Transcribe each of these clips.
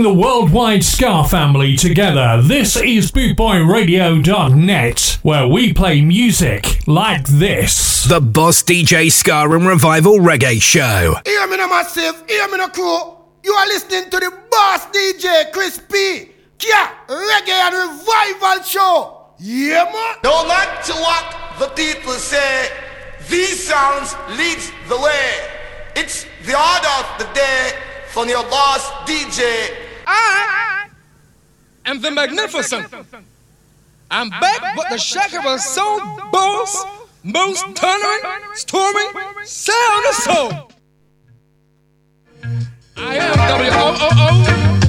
Bringing the worldwide Ska family together, this is BootboyRadio.net, where we play music like this. The Boss DJ Ska and Revival Reggae Show. Hear me now, massive. Hear me now, crew. You are listening to the Boss DJ Chris P. Yeah, Reggae and Revival Show. Yeah, man. No matter what the people say, these sounds leads the way. It's the order of the day from your boss DJ. I am the magnificent. I'm back, but the shaker was so boss, most thundering, storming, sound of soul. I am W-O-O-O, and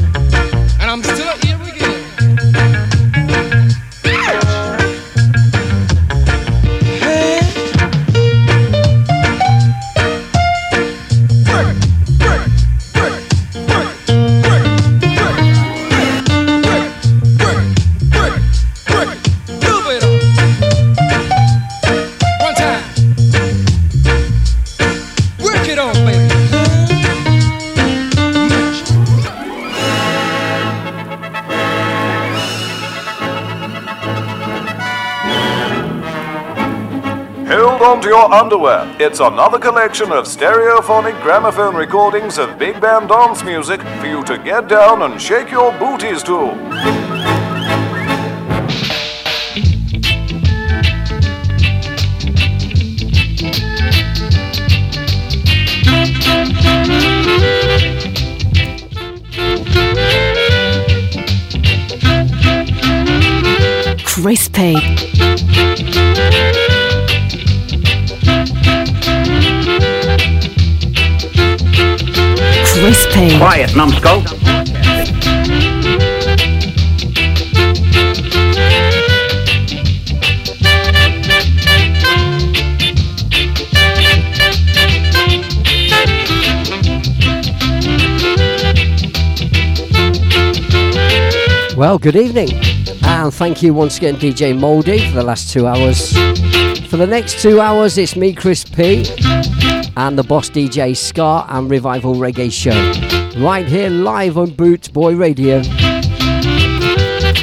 Underwear. It's another collection of stereophonic gramophone recordings of big band dance music for you to get down and shake your booties to. Crispy. Crispy. Quiet, numbskull. Well, good evening, and thank you once again, DJ Moldy, for the last two hours. For the next two hours, it's me, Chris P, and the boss DJ Ska and Revival Reggae Show, right here live on Boot Boy Radio,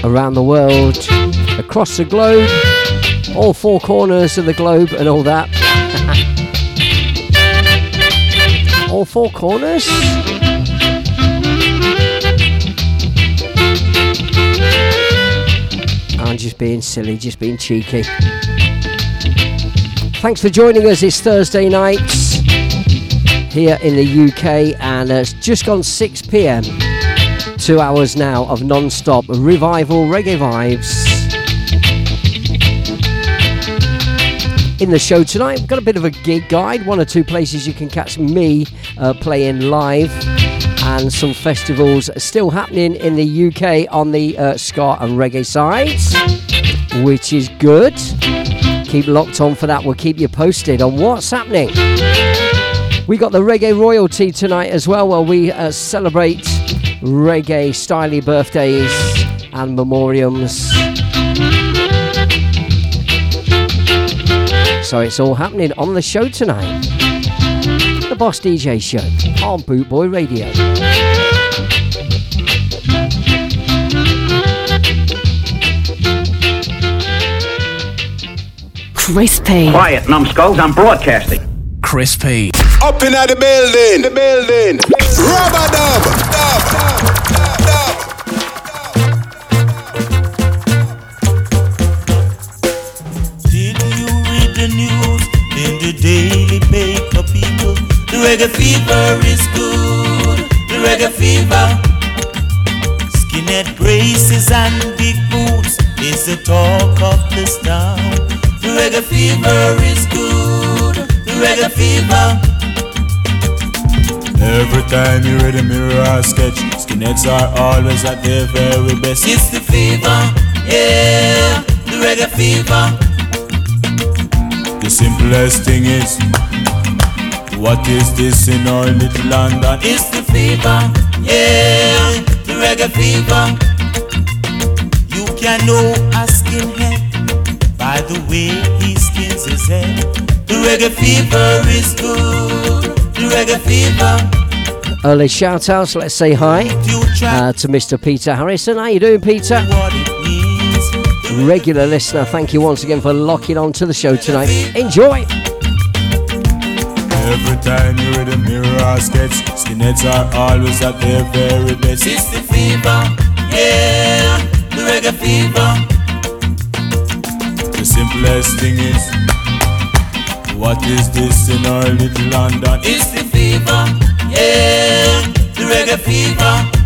around the world, across the globe, all four corners of the globe, and all that. all four corners. I'm just being silly, just being cheeky. Thanks for joining us. It's Thursday night here in the UK, and it's just gone 6 pm. Two hours now of non stop revival reggae vibes. In the show tonight, we've got a bit of a gig guide, one or two places you can catch me uh, playing live, and some festivals still happening in the UK on the uh, ska and reggae sides, which is good. Keep locked on for that. We'll keep you posted on what's happening. We got the reggae royalty tonight as well, where we uh, celebrate reggae styly birthdays and memoriams. So it's all happening on the show tonight. The Boss DJ Show on Bootboy Radio. Crispy. Quiet, numbskulls. I'm broadcasting. Crispy. Up in the building, the building. Rubber dub, dub. Did you read the news in the daily paper, people? The reggae fever is good. The reggae fever. Skinhead braces and big boots is the talk of this town. The reggae fever is good. The reggae fever. Every time you read a mirror or sketch, skinheads are always at their very best. It's the fever, yeah, the reggae fever. The simplest thing is, what is this in our little London? It's the fever, yeah, the reggae fever. You can know a skinhead by the way he skins his head. The reggae fever is good. The reggae fever. Early shout outs, let's say hi uh, to Mr. Peter Harrison. How you doing, Peter? Regular listener, thank you once again for locking on to the show tonight. Enjoy! Every time you read a mirror or sketch, skinheads are always at their very best. It's the fever, yeah, the reggae fever. The simplest thing is, what is this in our little London? It's the fever, yeah, the reggae fever.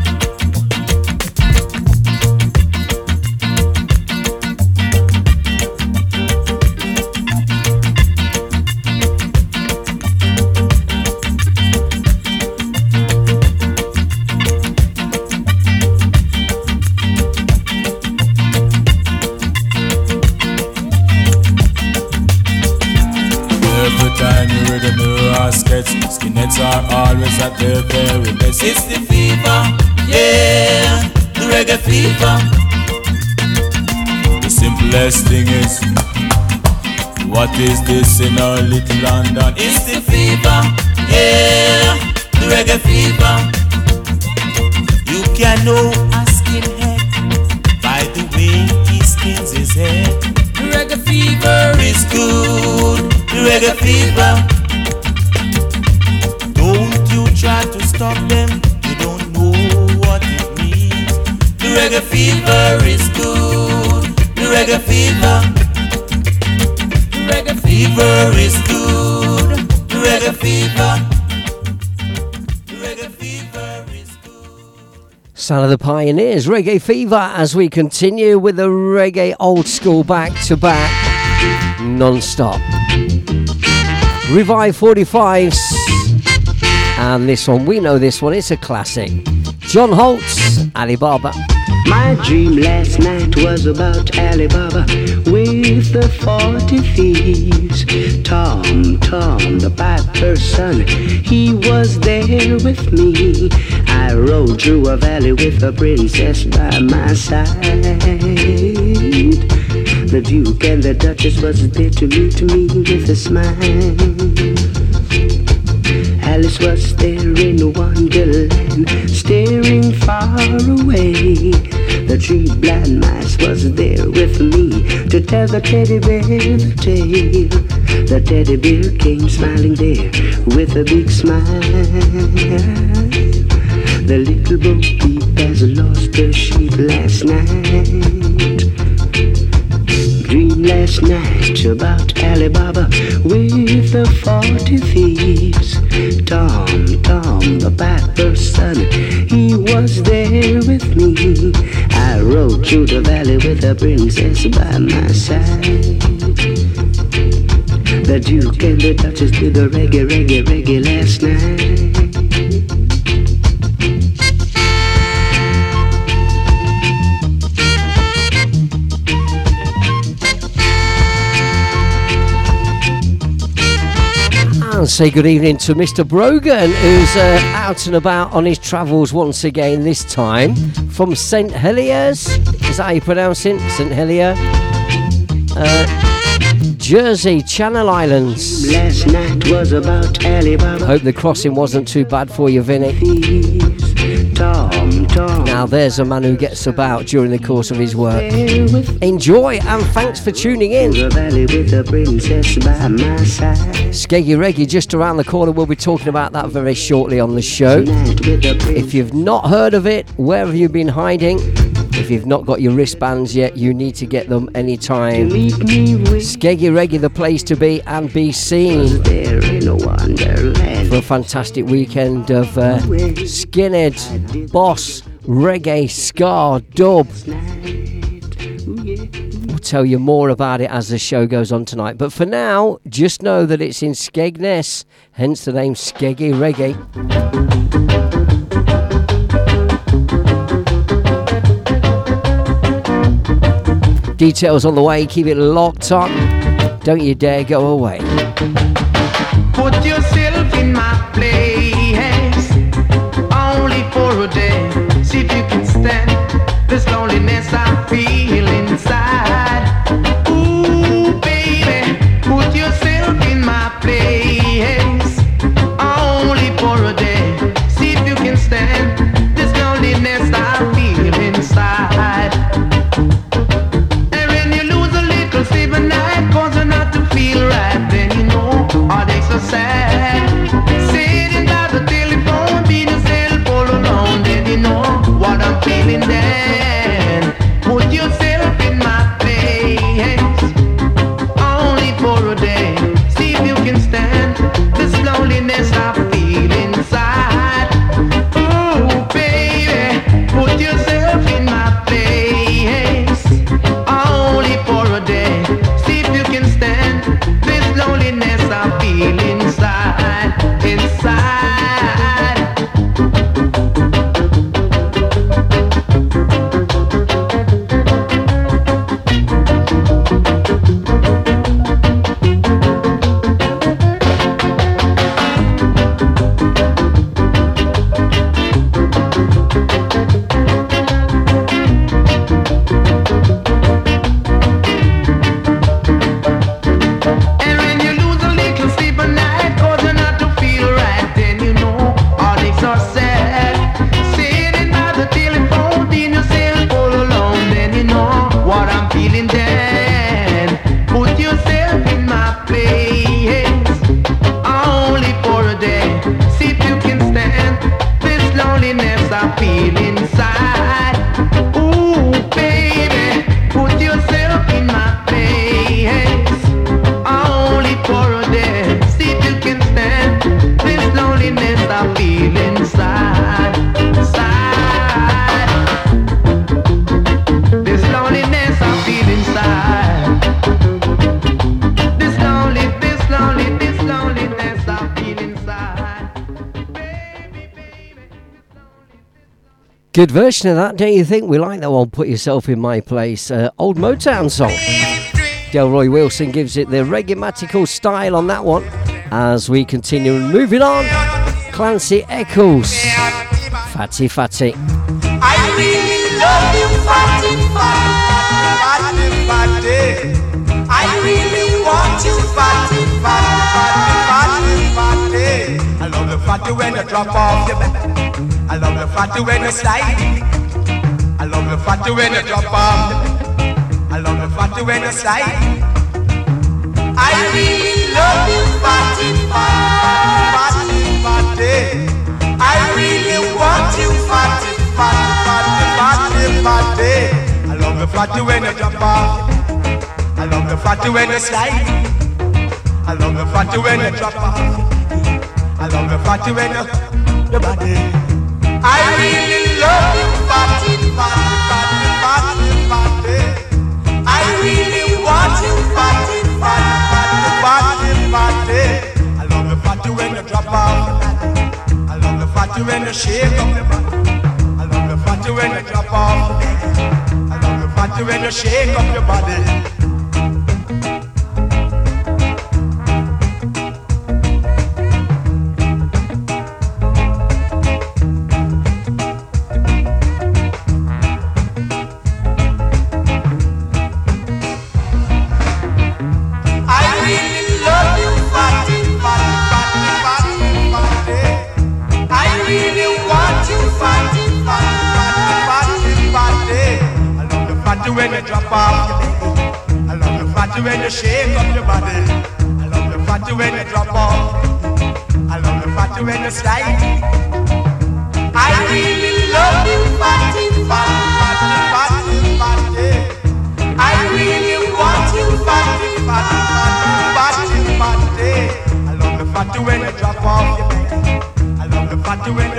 Skinheads are always at their very best. It's the fever, yeah, the reggae fever. The simplest thing is, what is this in our little London? It's the fever, yeah, the reggae fever. You can know a skinhead by the way he skins his head. The reggae fever is good. The reggae fever. Try to stop them. You don't know what it means. The reggae fever is good. The reggae fever. The reggae fever is good. The reggae fever. Sound of the Pioneers, Reggae Fever, as we continue with the reggae old school back to back, non stop. Revive 45s, and this one, we know this one, it's a classic. John Holt's, Alibaba. My dream last night was about Alibaba with the 40 thieves. Tom, Tom, the piper son, he was there with me. I rode through a valley with a princess by my side. The Duke and the Duchess was there to meet me with a smile. Alice was there in Wonderland, staring far away. The three blind mice was there with me to tell the teddy bear the tale. The teddy bear came smiling there with a big smile. The little bo peep has lost her sheep last night. Last night about Alibaba with the forty thieves. Tom, Tom, the piper's son, he was there with me. I rode through the valley with a princess by my side. The Duke and the Duchess did the reggae, reggae, reggae last night. And say good evening to Mr. Brogan, who's uh, out and about on his travels once again, this time from St. Heliers. Is that how you pronounce it? St. Helier? Uh, Jersey, Channel Islands. Last night was about Alibaba. Hope the crossing wasn't too bad for you, Vinny. Tom. Now there's a man who gets about during the course of his work. Enjoy and thanks for tuning in. The valley with the princess by my side. Skeggy Reggae just around the corner. We'll be talking about that very shortly on the show. If you've not heard of it, where have you been hiding? If you've not got your wristbands yet, you need to get them anytime. Skeggy Reggae, the place to be and be seen. For a fantastic weekend of uh, skinhead, boss, reggae, ska, dub. We'll tell you more about it as the show goes on tonight. But for now, just know that it's in Skegness, hence the name Skeggy Reggae. Details on the way, keep it locked on. Don't you dare go away. Good version of that, don't you think? We like that one, Put Yourself in My Place. Uh, old Motown song. Delroy Wilson gives it the reggae style on that one. As we continue and moving on, Clancy Eccles, Fatty Fatty. I really love you, fatty, fatty, fatty. I really want you, fatty, fatty, fatty, fatty. I love fatty when you drop off your back. I love the fatty when you slide. I love the fatty when you drop off. I love the fatty when you slide. I really love you, fatty, fatty, fatty. I really want you, fatty, fatty, fatty, fatty. I love the fatty when you drop off. I love the fatty when you slide. I love the fatty when you drop off. I love the fatty when you your body. I really love you, fatty, fatty, fatty, fatty, fatty. I really want you, fatty, fatty, fatty, fatty, fatty. I love the fatty when you drop off. I love the fatty when you shake up your body. I love the fatty when you drop off. I love the fatty when you shake up your body.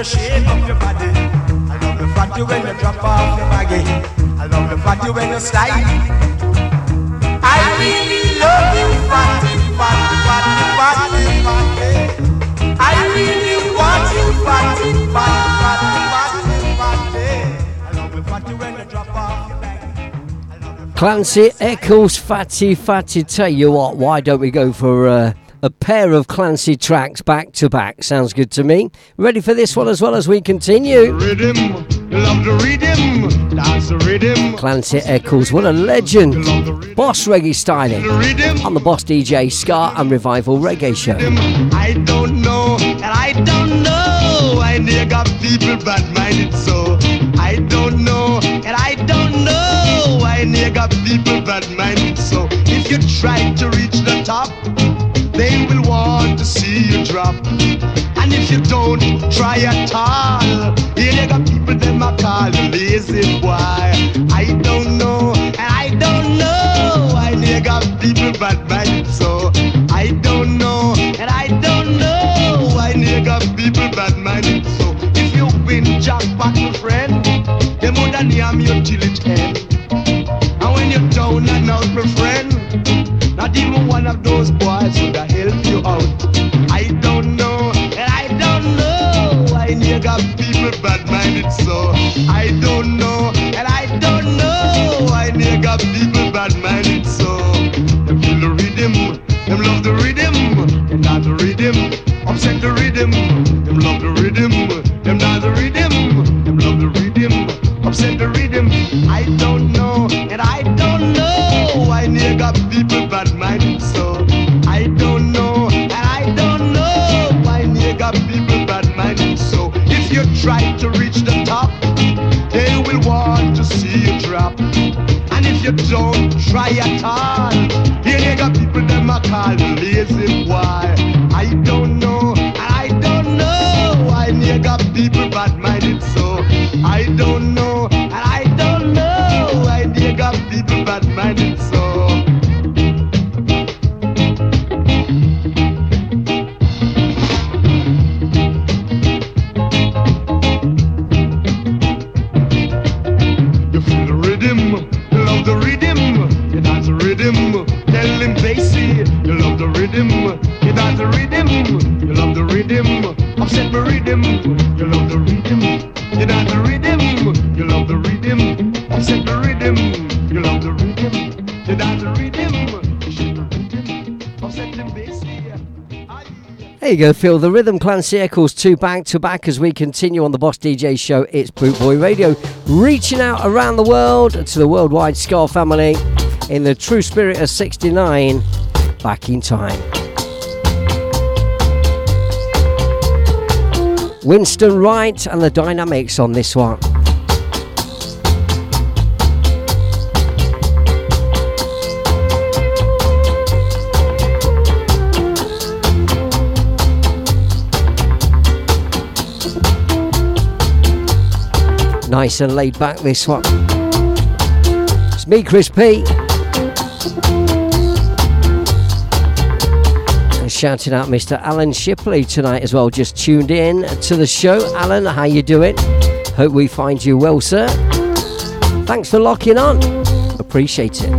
You up your body. I love the fatty when you drop off your baggy. I love the fatty when you slide. I really love you, fatty, fatty, fatty, fatty, fatty. I really want you, fatty, fatty, you. Clancy Eccles, Fatty Fatty. Tell you what, why don't we go for uh, a pair of Clancy tracks back to back? Sounds good to me. Ready for this one as well as we continue? Rhythm, love the rhythm, dance the rhythm. Clancy Eccles, what a legend. Boss reggae styling on the Boss DJ Ska and Revival Reggae Show. I don't know, and I don't know. I near got people bad minded so. I don't know, and I don't know. I near got people bad minded so. If you try to reach the top, they will want to see you drop. And if you don't try at all, here you got people them a call you lazy boy. I don't know, and I don't know. I near got people bad minded so. I don't know, and I don't know. I near got people bad minded so. If you win jackpot, my friend, them woulda name you till it end. And when you're down and out, my friend, not even one of those boys would have helped you out. I don't know, and I don't know. Near got people bad minded, so I don't know, try to reach the top, they will want to see you drop. And if you don't try at all, you got people them a call you lazy boy. I don't know, I don't know. Near got people bad you the rhythm, you love the rhythm. Upset the rhythm, you love the rhythm, you dance the rhythm, you love the rhythm. Upset the rhythm, the rhythm, you dance the rhythm, you shake the rhythm. There you go, feel the rhythm. Clancy Eccles, two back to back as we continue on the Boss DJ show. It's Boot Boy Radio, reaching out around the world to the worldwide Ska family in the true spirit of 69, back in time. Winston Wright and the Dynamites on this one. Nice and laid back this one. It's me, Chris P. shouting out Mr. Alan Shipley tonight as well. Just tuned in to the show. Alan, how you doing? Hope we find you well, sir. Thanks for locking on. Appreciate it.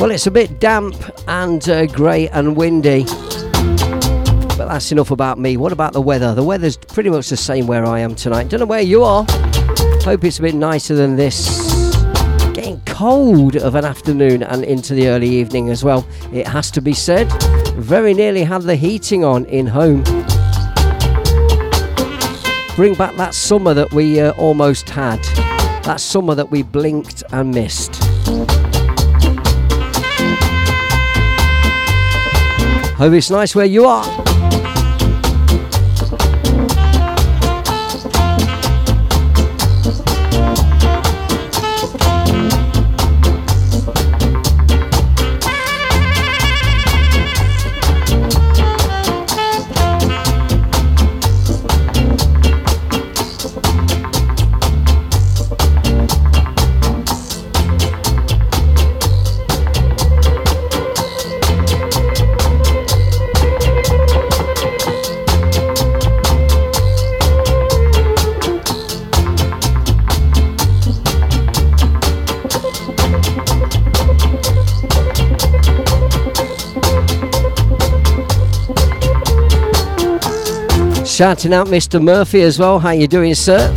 Well, it's a bit damp and uh, grey and windy. But that's enough about me. What about the weather? The weather's pretty much the same where I am tonight. Don't know where you are. Hope it's a bit nicer than this. Cold of an afternoon and into the early evening as well. It has to be said. Very nearly had the heating on in home. Bring back that summer that we uh, almost had. That summer that we blinked and missed. Hope it's nice where you are. Shouting out Mr. Murphy as well. How you doing, sir?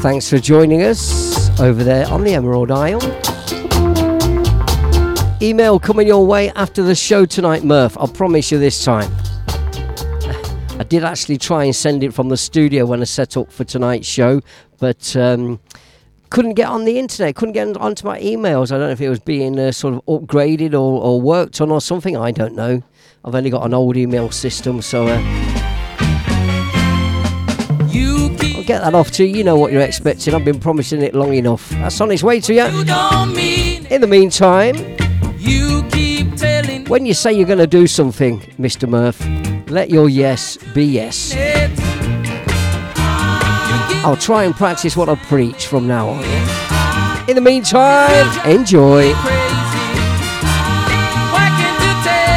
Thanks for joining us over there on the Emerald Isle. Email coming your way after the show tonight, Murph. I'll promise you this time. I did actually try and send it from the studio when I set up for tonight's show, but um, couldn't get on the internet, couldn't get onto my emails. I don't know if it was being uh, sort of upgraded or, or, worked on or something. I don't know. I've only got an old email system, so. Uh, get that off to you. You know what you're expecting. I've been promising it long enough. That's on its way to you. In the meantime, you when you say you're going to do something, Mr. Murph, let your yes be yes. I'll try and practice what I preach from now on. In the meantime, enjoy.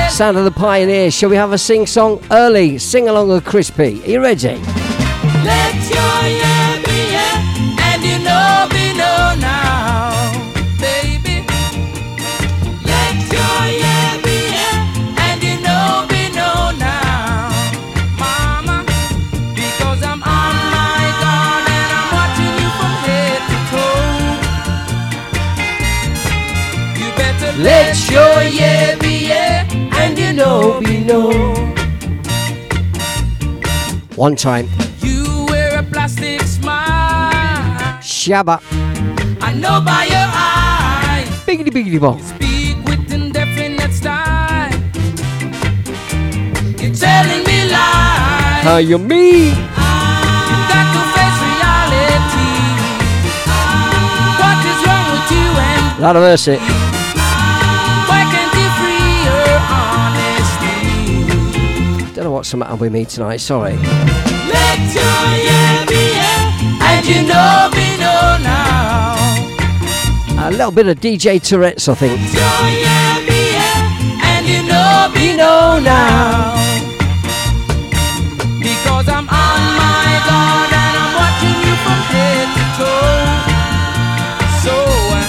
Sound of the Pioneers. Shall we have a sing song early? Sing along with Crispy. Are you ready? Let your yeah be yeah, and you know be know now, baby. Let your yeah be yeah, and you know be know now, mama. Because I'm on my guard and I'm watching you from head to toe. You better let your yeah be yeah, and you know be know. One time. Shabba. I know by your eyes. Biggity biggity bong. Speak with indefinite style. You're telling me lies. How you mean? Ah, you got to face reality. Ah, what is wrong with you and Lot of mercy. why can't you free your honesty? Don't know what's the matter with me tonight. Sorry. Let your yeah be yeah, and you know me know now. A little bit of DJ Tourette's, I think. Your yeah be yeah, and you know me know now. Because I'm on my guard and I'm watching you from head to toe. So uh,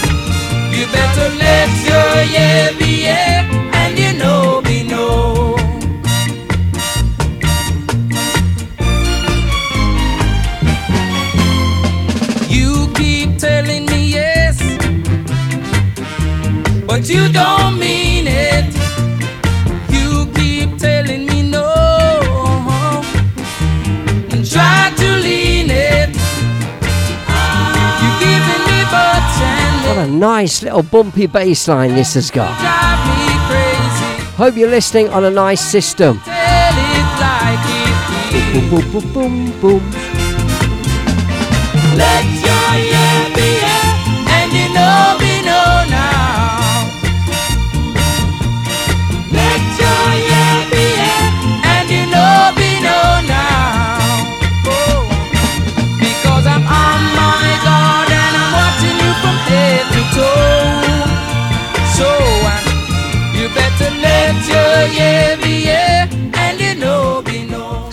you better let your yeah be yeah, you don't mean it. You keep telling me no, and try to lean it. You giving me butts and What a nice little bumpy bass line this has got. drive me crazy. Hope you're listening on a nice system. Tell like it is. Boom, boom, boom, boom. Let your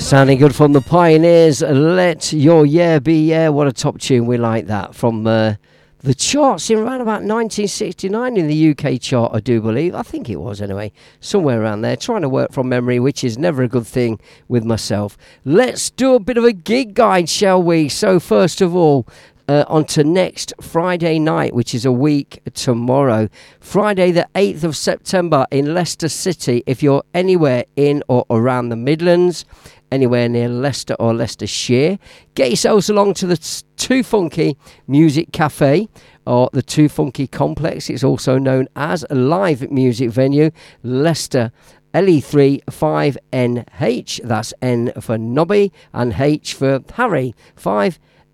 Sounding good from the Pioneers. Let your yeah be yeah. What a top tune. We like that from uh, the charts in around about 1969 in the UK chart, I do believe. I think it was anyway. Somewhere around there. Trying to work from memory, which is never a good thing with myself. Let's do a bit of a gig guide, shall we? So, first of all, uh, on to next Friday night, which is a week tomorrow. Friday, the 8th of September in Leicester City. If you're anywhere in or around the Midlands, anywhere near Leicester or Leicestershire, get yourselves along to the Too Funky Music Cafe or the Too Funky Complex. It's also known as a live music venue, Leicester. LE3 5NH, that's N for Nobby and H for Harry.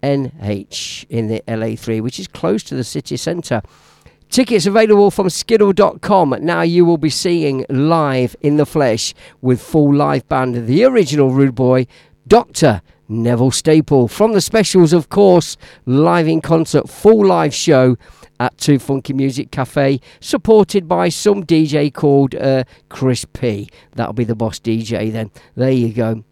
5NH in the LA3, which is close to the city centre. Tickets available from skiddle.com. Now you will be seeing live in the flesh with full live band the original Rude Boy, Dr. Neville Staple. From the specials, of course, live in concert, full live show at Too Funky Music Cafe, supported by some DJ called uh, Chris P. That'll be the boss DJ then. There you go.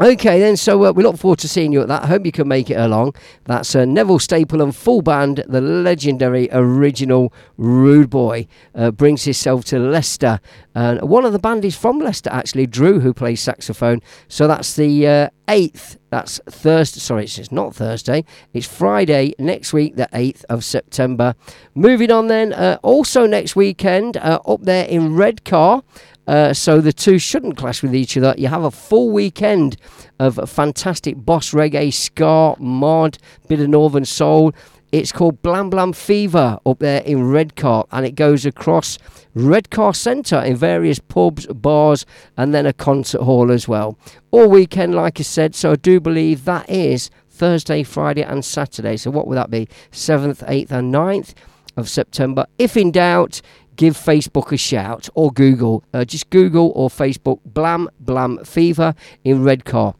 Okay, then, so uh, we look forward to seeing you at that. Hope you can make it along. That's uh, Neville Staple and full band, the legendary original Rude Boy, uh, brings himself to Leicester. And one of the band is from Leicester, actually, Drew, who plays saxophone. So that's the uh, 8th. That's Thursday. Sorry, it's not Thursday. It's Friday next week, the 8th of September. Moving on, then, uh, also next weekend, uh, up there in Redcar. Uh, so the two shouldn't clash with each other. You have a full weekend of fantastic boss reggae, ska, mod, bit of northern soul. It's called Blam Blam Fever up there in Redcar, and it goes across Redcar Centre in various pubs, bars, and then a concert hall as well. All weekend, like I said, so I do believe that is Thursday, Friday, and Saturday. So what would that be? 7th, 8th, and 9th of September. If in doubt, give Facebook a shout or Google. Uh, just Google or Facebook Blam Blam Fever in Redcar.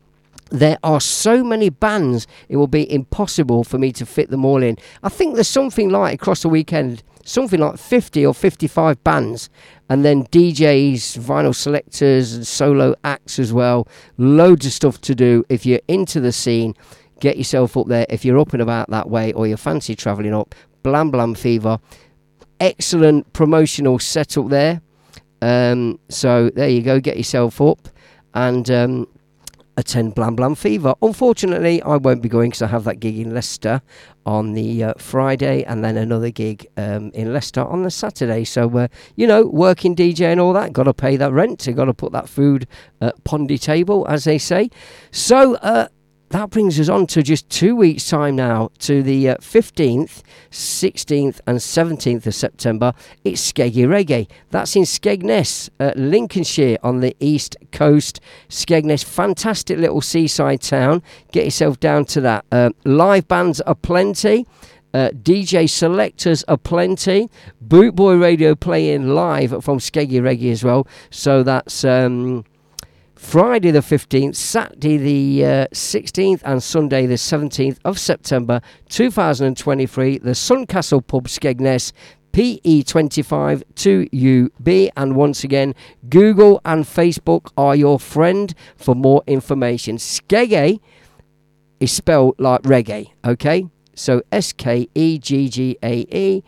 There are so many bands, it will be impossible for me to fit them all in. I think there's something like across the weekend, something like 50 or 55 bands, and then DJs, vinyl selectors, and solo acts as well. Loads of stuff to do if you're into the scene. Get yourself up there if you're up and about that way or you fancy travelling up. Blam Blam Fever excellent promotional setup there. Um, so there you go, get yourself up and um, attend Blam Blam Fever. Unfortunately, I won't be going because I have that gig in Leicester on the uh, Friday and then another gig um, in Leicester on the Saturday. So, uh, you know, working DJ and all that, got to pay that rent, got to put that food at Pondy table, as they say. So, uh, that brings us on to just two weeks' time now to the uh, 15th, 16th, and 17th of September. It's Skeggy Reggae. That's in Skegness, uh, Lincolnshire on the east coast. Skegness, fantastic little seaside town. Get yourself down to that. Uh, live bands are plenty. Uh, DJ selectors are plenty. Bootboy Radio playing live from Skeggy Reggae as well. So that's. Um, Friday the 15th, Saturday the uh, 16th, and Sunday the 17th of September 2023, the Suncastle Pub Skegness. PE25 2UB. And once again, Google and Facebook are your friend for more information. Skeggy is spelled like reggae, okay? So S K E G G A E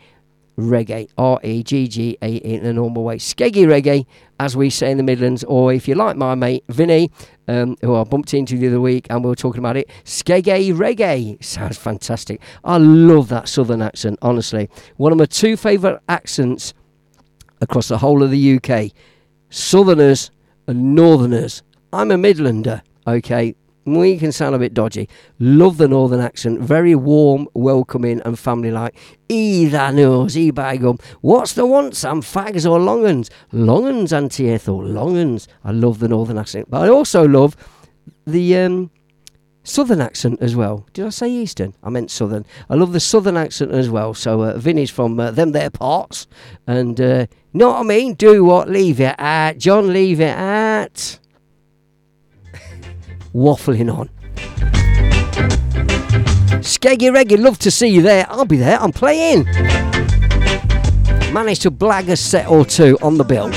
reggae, R E G G A in a normal way. Skeggy reggae, as we say in the Midlands, or if you like my mate Vinny, um, who I bumped into the other week and we were talking about it, Skeggy reggae. Sounds fantastic. I love that southern accent, honestly. One of my two favourite accents across the whole of the UK Southerners and Northerners. I'm a Midlander, okay? We can sound a bit dodgy. Love the northern accent, very warm, welcoming, and family like. E that knows, e by gum. What's the want, Sam? Fags or longuns? Longuns, Auntie Ethel, longuns. I love the northern accent, but I also love the um, southern accent as well. Did I say eastern? I meant southern. I love the southern accent as well. So uh, Vinny's from uh, them there parts, and uh, know what I mean? Do what? Leave it at John. Leave it at waffling on. Skeggy Reggae, love to see you there. I'll be there, I'm playing. Managed to blag a set or two on the bill.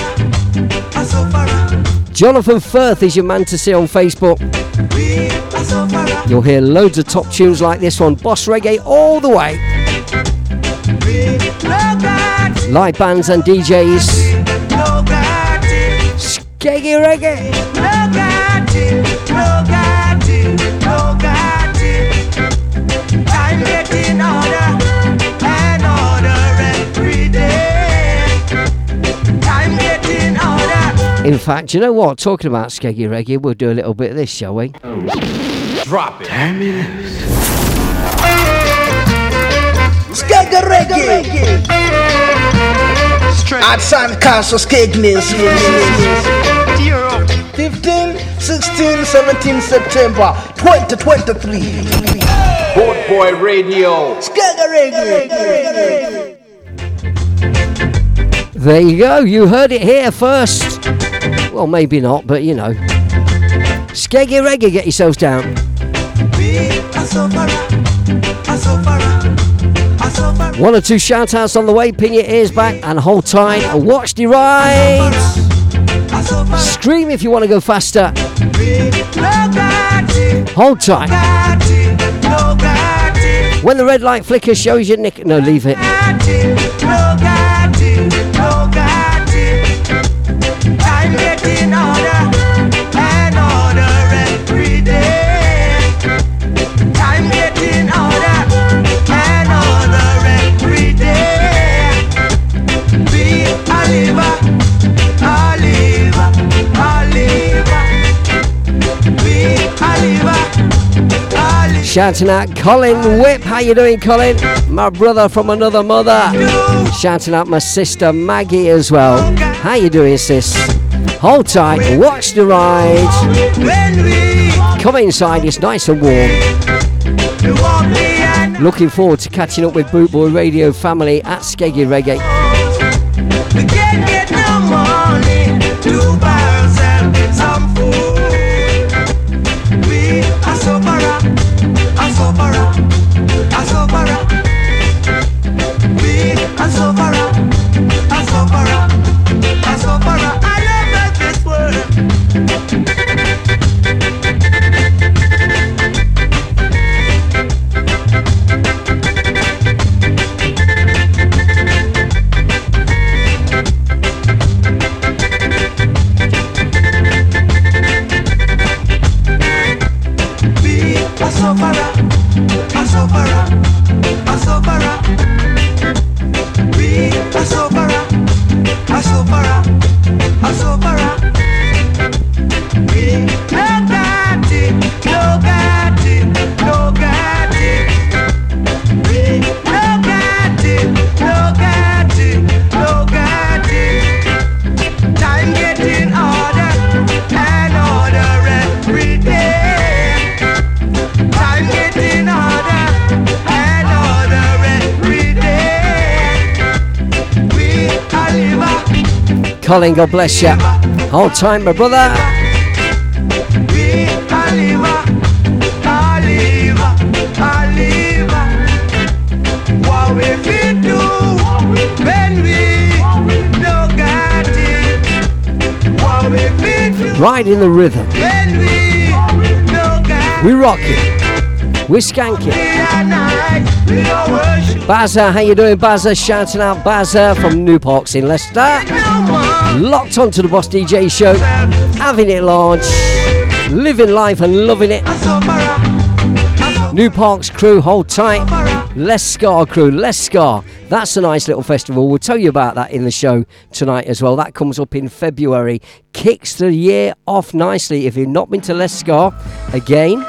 Jonathan Firth is your man to see on Facebook. You'll hear loads of top tunes like this one, Boss Reggae all the way. Live bands and DJs. Skeggy Reggae. In fact, you know what? Talking about Skeggy Reggae, we'll do a little bit of this, shall we? Drop it. Turn me. Skeggy Reggae. At Sandcastle, Skegness. 15, 16, 17 September 2023. Boot Boy Radio. Skeggy Reggae. There you go. You heard it here first. Well, maybe not, but you know. Skeggy Reggae, get yourselves down. One or two shout outs on the way. Pin your ears back and hold tight and watch the ride. Scream if you want to go faster. Hold tight. When the red light flickers, shows you Nick. No, leave it. Shouting out Colin Whip. How you doing, Colin? My brother from another mother. Shouting out my sister Maggie as well. How you doing, sis? Hold tight. Watch the ride. Come inside. It's nice and warm. Looking forward to catching up with Boot Boy Radio family at Skeggy Reggae. Colin, God bless you. Hold time, my brother. Right Riding the rhythm. we rock it. We're skanking. Bazza, how you doing, Bazza? Shouting out Bazza from New Parks in Leicester. Locked onto the Boss DJ show, having it large, living life and loving it. New Parks crew, hold tight. Les Scar crew, Les Scar. That's a nice little festival. We'll tell you about that in the show tonight as well. That comes up in February. Kicks the year off nicely. If you've not been to Les Scar, again,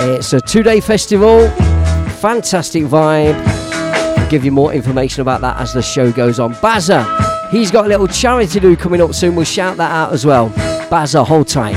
it's a two day festival. Fantastic vibe. I'll give you more information about that as the show goes on. Bazza, he's got a little charity to do coming up soon. We'll shout that out as well. Bazza, hold tight.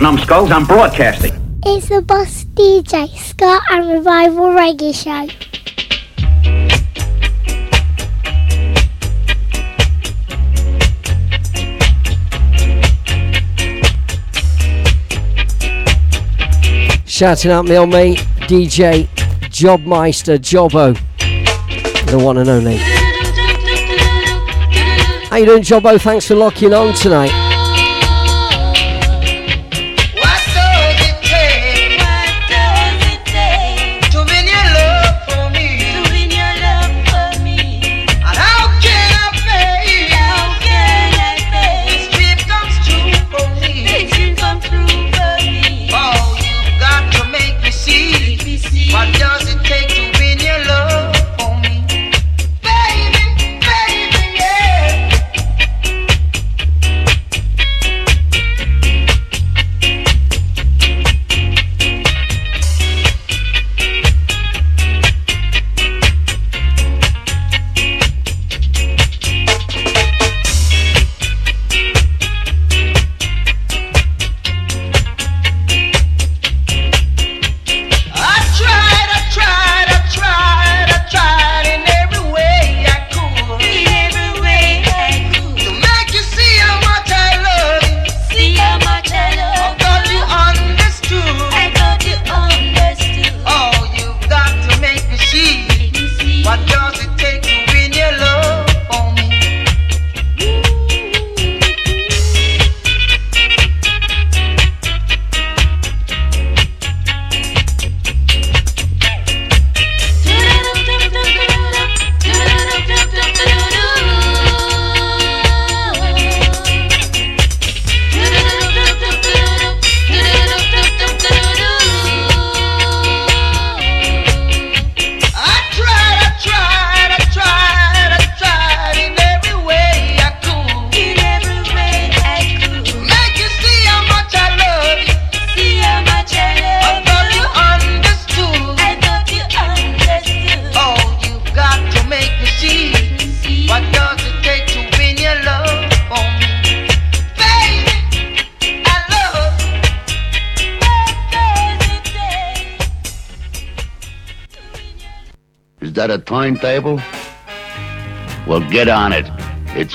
numbskulls, I'm broadcasting. It's the Boss DJ, Ska and Revival Reggae Show. Shouting out my old mate, DJ Jobmeister Jobbo, the one and only. How you doing, Jobbo? Thanks for locking on tonight.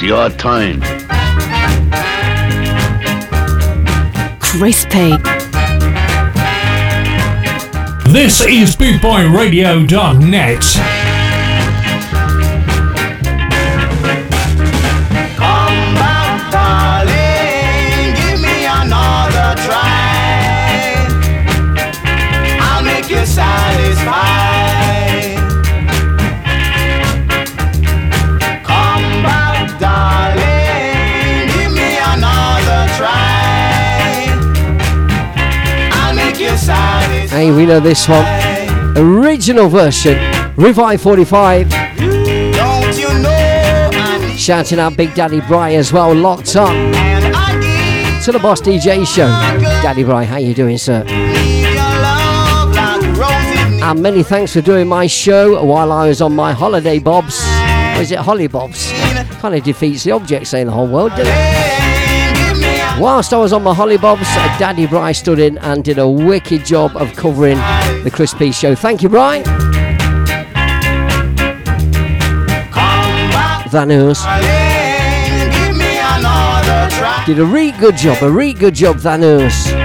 your time. Crispy. This is BootboyRadio.net. we know this one. Original version, Revive 45. Shouting out Big Daddy Bry as well, locked up. To the Boss DJ show. Daddy Bry, how you doing, sir? And many thanks for doing my show while I was on my holiday, Bobs. Or is it Holly Bobs? Kind of defeats the object saying the whole world, doesn't it? Whilst I was on my hollybobs, Daddy Bry stood in and did a wicked job of covering the Chris P show. Thank you, Bry. Thanus. Did a really good job, a really good job, Thanus.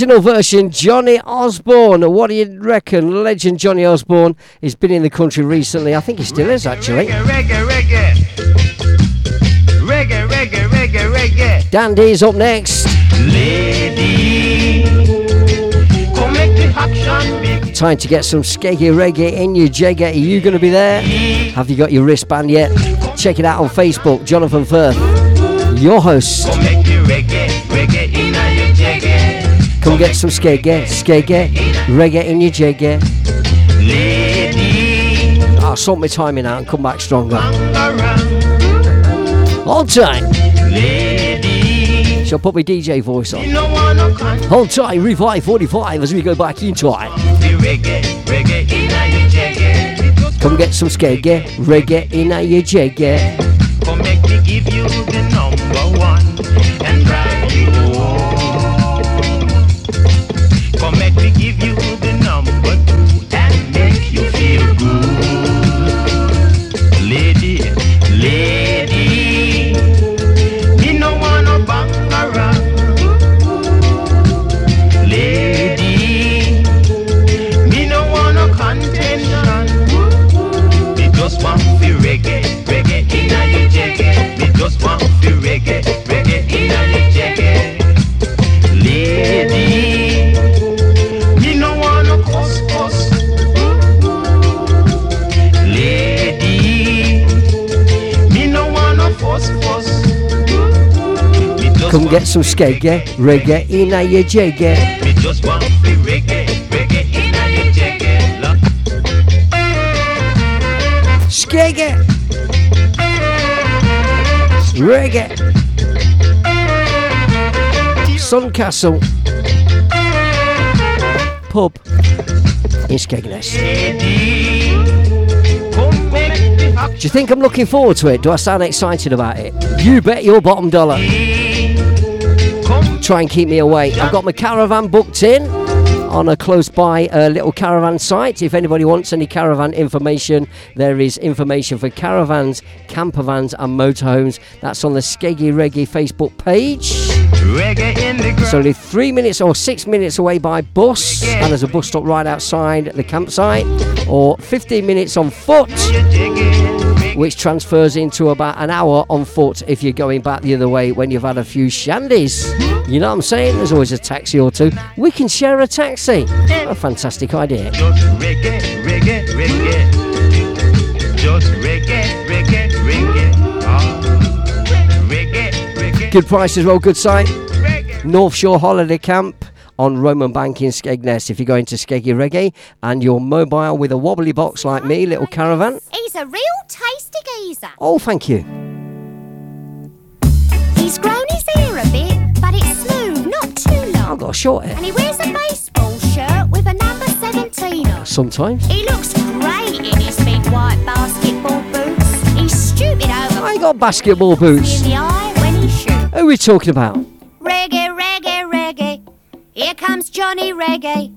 Original version, Johnny Osborne. What do you reckon? Legend Johnny Osborne has been in the country recently. I think he still is, actually. Reggae, reggae. Reggae, reggae, reggae, reggae. reggae. Dandy's up next. Lady, come make the action. Time to get some skeggy reggae in your jagger. Are you going to be there? Have you got your wristband yet? Check it out on Facebook. Jonathan Firth, your host. Come get some skeggy, skeggy, reggae in your. Lady, I'll sort my timing out and come back stronger. Hold tight. Lady, Shall put my DJ voice on. you know wanna come Hold tight, Revive 45 as we go back in time. the reggae, reggae in your jagger. Come get some skeggy, reggae in your jagger. Come get some skeggy, reggae in your jagger. me just want fi reggae, reggae your jagger. Love Skeggy, reggae. Suncastle pub in Skegness. Do you think I'm looking forward to it? Do I sound excited about it? You bet your bottom dollar. Try and keep me away. I've got my caravan booked in on a close by uh, little caravan site. If anybody wants any caravan information, there is information for caravans, camper vans, and motorhomes. That's on the Skeggy Reggae Facebook page. reggae in the It's only three minutes or six minutes away by bus, and there's a bus stop right outside the campsite, or 15 minutes on foot, which transfers into about an hour on foot if you're going back the other way when you've had a few shandies. You know what I'm saying? There's always a taxi or two. We can share a taxi. A fantastic idea. Just reggae, reggae, reggae. Just reggae, reggae, reggae. Ah. Reggae, reggae. Good price as well, good site. North Shore Holiday Camp on Roman Bank in Skegness if you're going to Skeggy Reggae and you're mobile with a wobbly box like me, little caravan. He's a real tasty geezer. Oh, thank you. He's grown his hair a bit, but it's smooth, not too long. I've got a short hair. And he wears a baseball shirt with a number 17 on. Sometimes. He looks great in his big white basketball boots. He's stupid over. I got basketball boots. In the eye when he shoots. Who are we talking about? Johnny Reggae.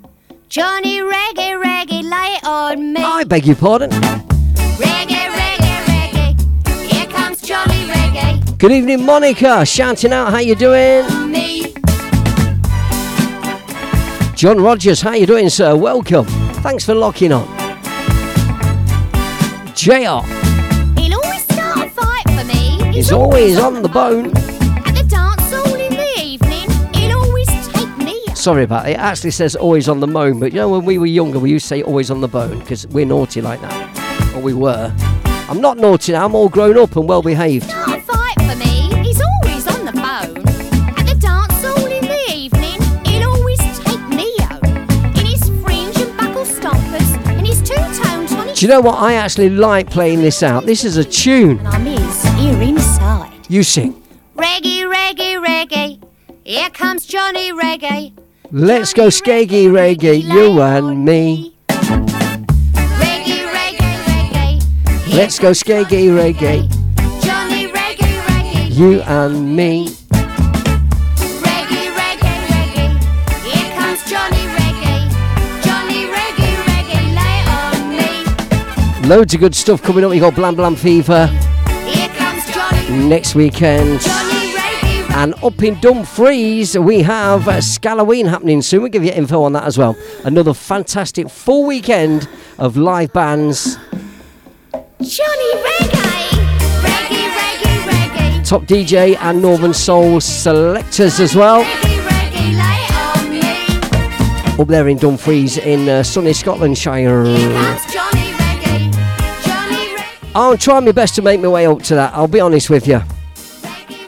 Johnny Reggae, reggae, lay it on me. I beg your pardon. Reggae, reggae, reggae. Here comes Johnny Reggae. Good evening, Monica. Shouting out, how you doing? Me. John Rogers, how you doing, sir? Welcome. Thanks for locking on. JR He'll always start a fight for me. is always on the bone. Sorry about it. It actually says always on the moan, but you know, when we were younger, we used to say always on the bone because we're naughty like that. Or we were. I'm not naughty now, I'm all grown up and well behaved. Start a fight for me. He's always on the phone. At the dance hall in the evening, he'll always take me out. In his fringe and buckle stompers and his two-tone. Do you know what? I actually like playing this out. This is a tune. And I'm his here inside. You sing. Reggae, reggae, reggae. Here comes Johnny Reggae. Let's go skeggy reggae, you and me. Reggae, reggae, reggae. Let's go skeggy reggae, Johnny Reggae, reggae. you and me. Reggae, reggae, reggae. Here comes Johnny Reggae. Johnny Reggae, reggae. Lay on me. Loads of good stuff coming up. You got Blam Blam Fever Here comes Johnny. next weekend. Johnny And up in Dumfries, we have Scalloween happening soon. We'll give you info on that as well. Another fantastic full weekend of live bands. Johnny Reggae! Reggae, reggae, reggae. Top DJ and Northern Soul selectors as well. Reggae, lay on me. Up there in Dumfries in uh, sunny Scotlandshire. That's Johnny Reggae. Johnny I'll try my best to make my way up to that. I'll be honest with you.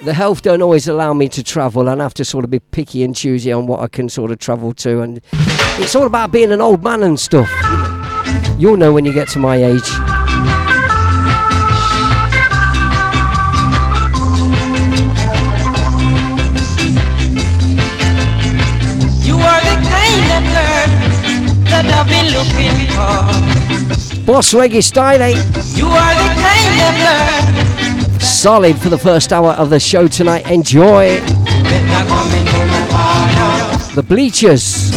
The health don't always allow me to travel, and I have to sort of be picky and choosy on what I can sort of travel to. And it's all about being an old man and stuff. You'll know when you get to my age. You are the kind of girl that I've been looking for. Boss Reggae Style, eh? You are the kind of girl Solid for the first hour of the show tonight. Enjoy. The Bleechers.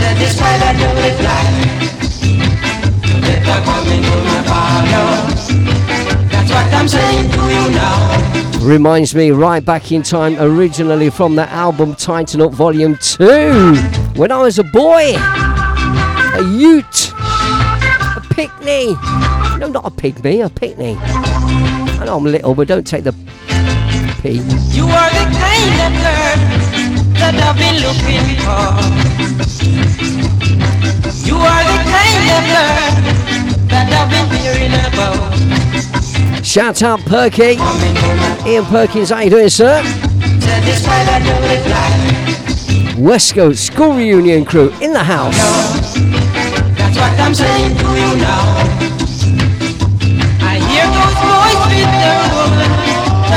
Reminds me right back in time, originally from the album Tighten Up Volume 2. When I was a boy, a ute, a picnic. No, not a pygmy, a picnic. I know I'm little, but don't take the P. You are the kind of girl that I've been looking for. You are the kind of girl that I've been hearing about. Shout out Perky. Ian Perkins, how you doing, sir? Satisfied I do it like. West Coast School Reunion crew in the house. That's what I'm saying to you now.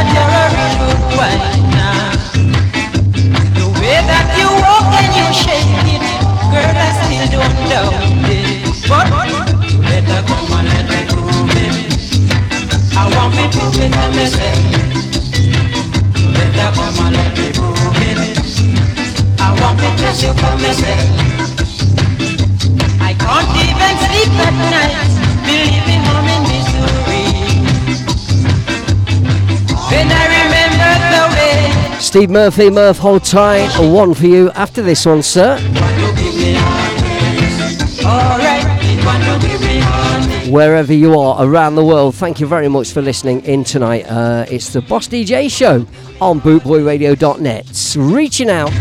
That Steve Murphy, Murph, hold tight. A one for you after this one, sir. Wherever you are around the world, thank you very much for listening in tonight. Uh, it's the Boss DJ show on bootboyradio.net. Reaching out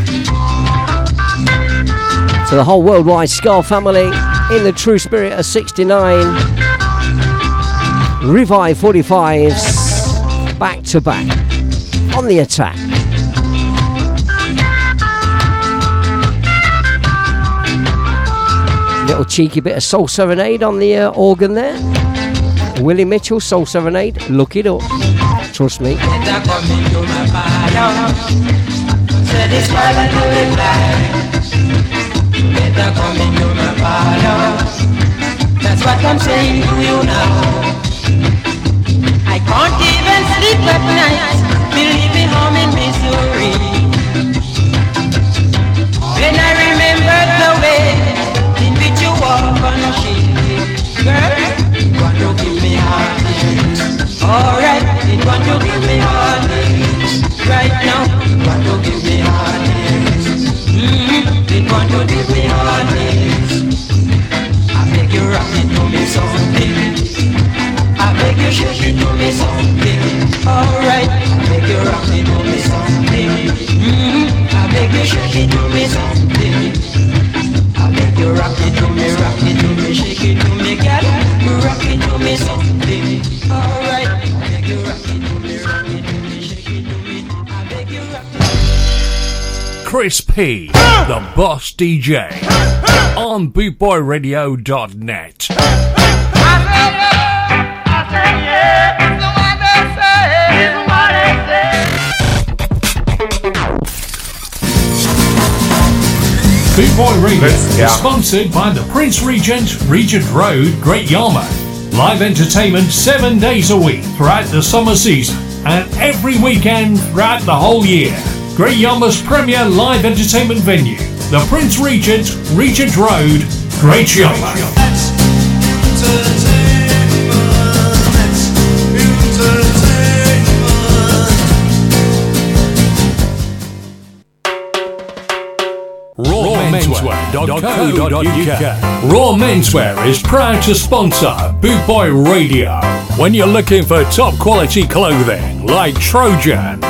to the whole worldwide Ska family in the true spirit of 69. Revive 45s back to back on the attack. Little cheeky bit of soul serenade on the uh, organ there. Willie Mitchell, soul serenade. Look it up. Trust me. That's what I'm saying to you now. I can't even sleep at night, Alright, it want to give me heartache. Right now, it want to give me heartache. Mm-hmm, it want to give me heartache. I beg you rock it to me something. I beg you shake it to me something. Alright, I beg you rock it to me something. Mm-hmm, I beg you shake it to me something. I beg you rock it to me, rock it to me, shake it to me, girl. Rock it to me something. Alright, Chris P, the boss DJ, on bootboyradio.net. Boot Boy Radio Let's is sponsored by the Prince Regent, Regent Road, Great Yarmouth. Live entertainment seven days a week throughout the summer season and every weekend throughout the whole year. Great Yarmouth's premier live entertainment venue, the Prince Regent, Regent Road, Great Yarmouth. Raw Menswear is proud to sponsor Boot Boy Radio. When you're looking for top quality clothing like Trojan,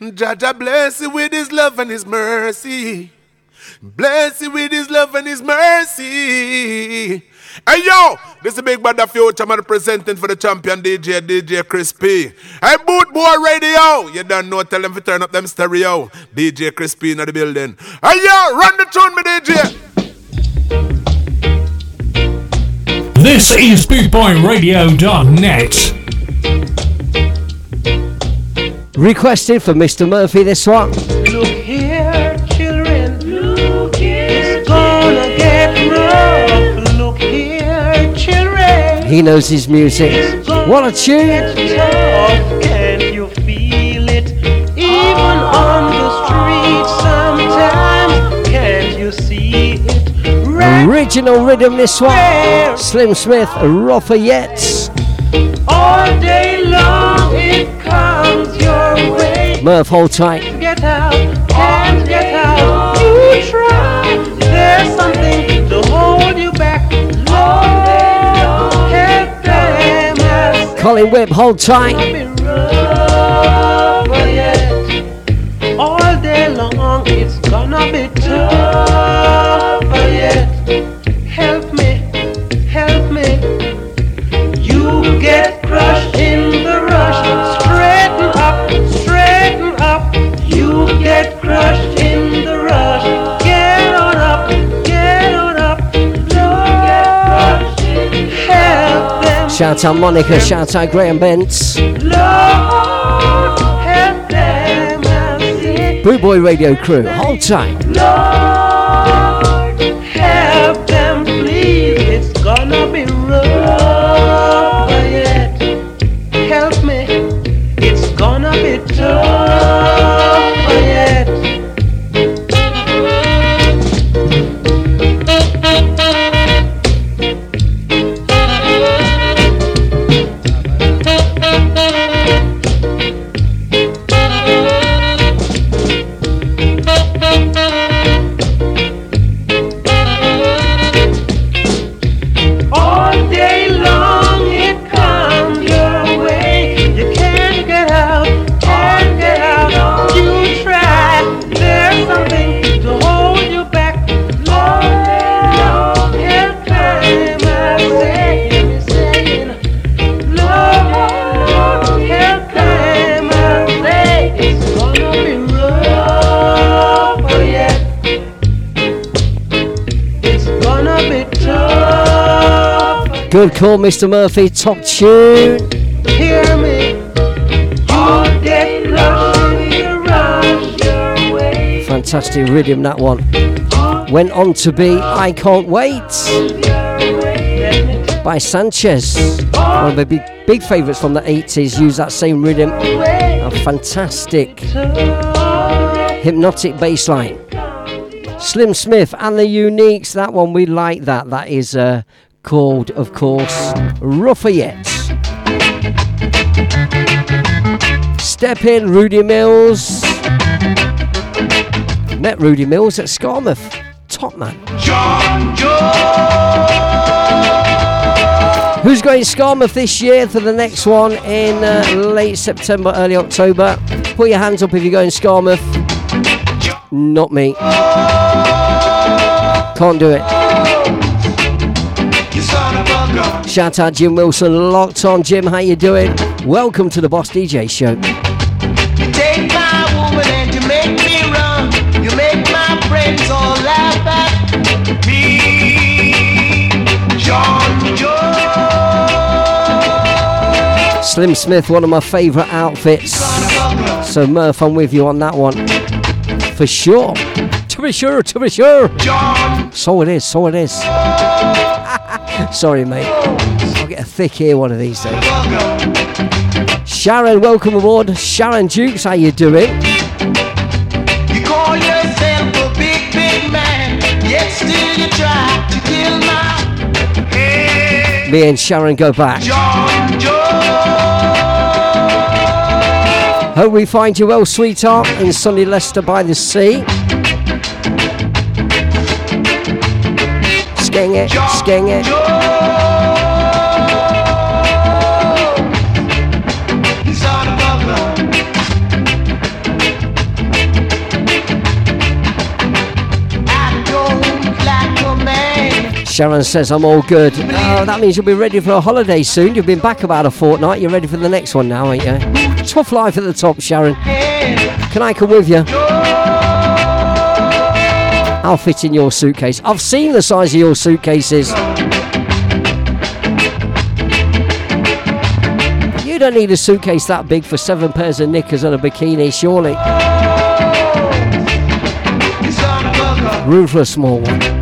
Jaja bless you with his love and his mercy. Bless you with his love and his mercy. Hey yo, this is Big Brother Future man presenting for the champion DJ, DJ Crispy. Hey Boot Boy Radio, you don't know, tell them to turn up them stereo. DJ Crispy in the building. Hey yo, run the tune, me DJ. This is BootboyRadio.net. Requested for Mr. Murphy this one. Look here, children. Look here. Gonna get rough. Look here, children. He knows his music. What a tune! It's tough. Can you feel it? Even on the street sometimes. Can't you see it? Original rhythm this one. Slim Smith, rougher yet. All day long it comes your hold tight. Get out, can't get out. You try. There's something to hold you back. All day long, help them as Colin Whip, hold tight. Shout out Monica, shout out Graham Bents. Lord, help them. and see. Boot Boy Radio crew, hold tight. Good call, Mr. Murphy. Top tune. Hear me. You get lost in the rush your way. Fantastic rhythm, that one. Went on to be I Can't Wait by Sanchez. One of the big, big favourites from the 80s. Use that same rhythm. A fantastic hypnotic bass line. Slim Smith and the Uniques. That one, we like that. That is uh, called, of course, Yet. Step in, Rudy Mills. Met Rudy Mills at Skamouth. Top man. Who's going Skamouth this year for the next one in uh, late September, early October? Put your hands up if you're going Skamouth. Not me. Can't do it. Shout out Jim Wilson, locked on. Jim, how you doing? Welcome to the Boss DJ Show. You take my woman and you make me run. You make my friends all laugh at me. John Joe. Slim Smith, one of my favourite outfits. So Murph, I'm with you on that one. For sure. To be sure, to be sure. John So it is, so it is. Sorry, mate. I'll get a thick ear one of these days. Sharon, welcome aboard. Sharon Dukes, how you doing? You call yourself a big, big man, yet still you try to kill my head. Me and Sharon go back. John Joe. Hope we find you well, sweetheart, in sunny Leicester by the sea. A man. Sharon says I'm all good. Oh, that means you'll be ready for a holiday soon. You've been back about a fortnight. You're ready for the next one now, aren't you? Tough life at the top, Sharon. Can I come with you? I'll fit in your suitcase. I've seen the size of your suitcases. You don't need a suitcase that big for seven pairs of knickers and a bikini, surely. Room for a small one.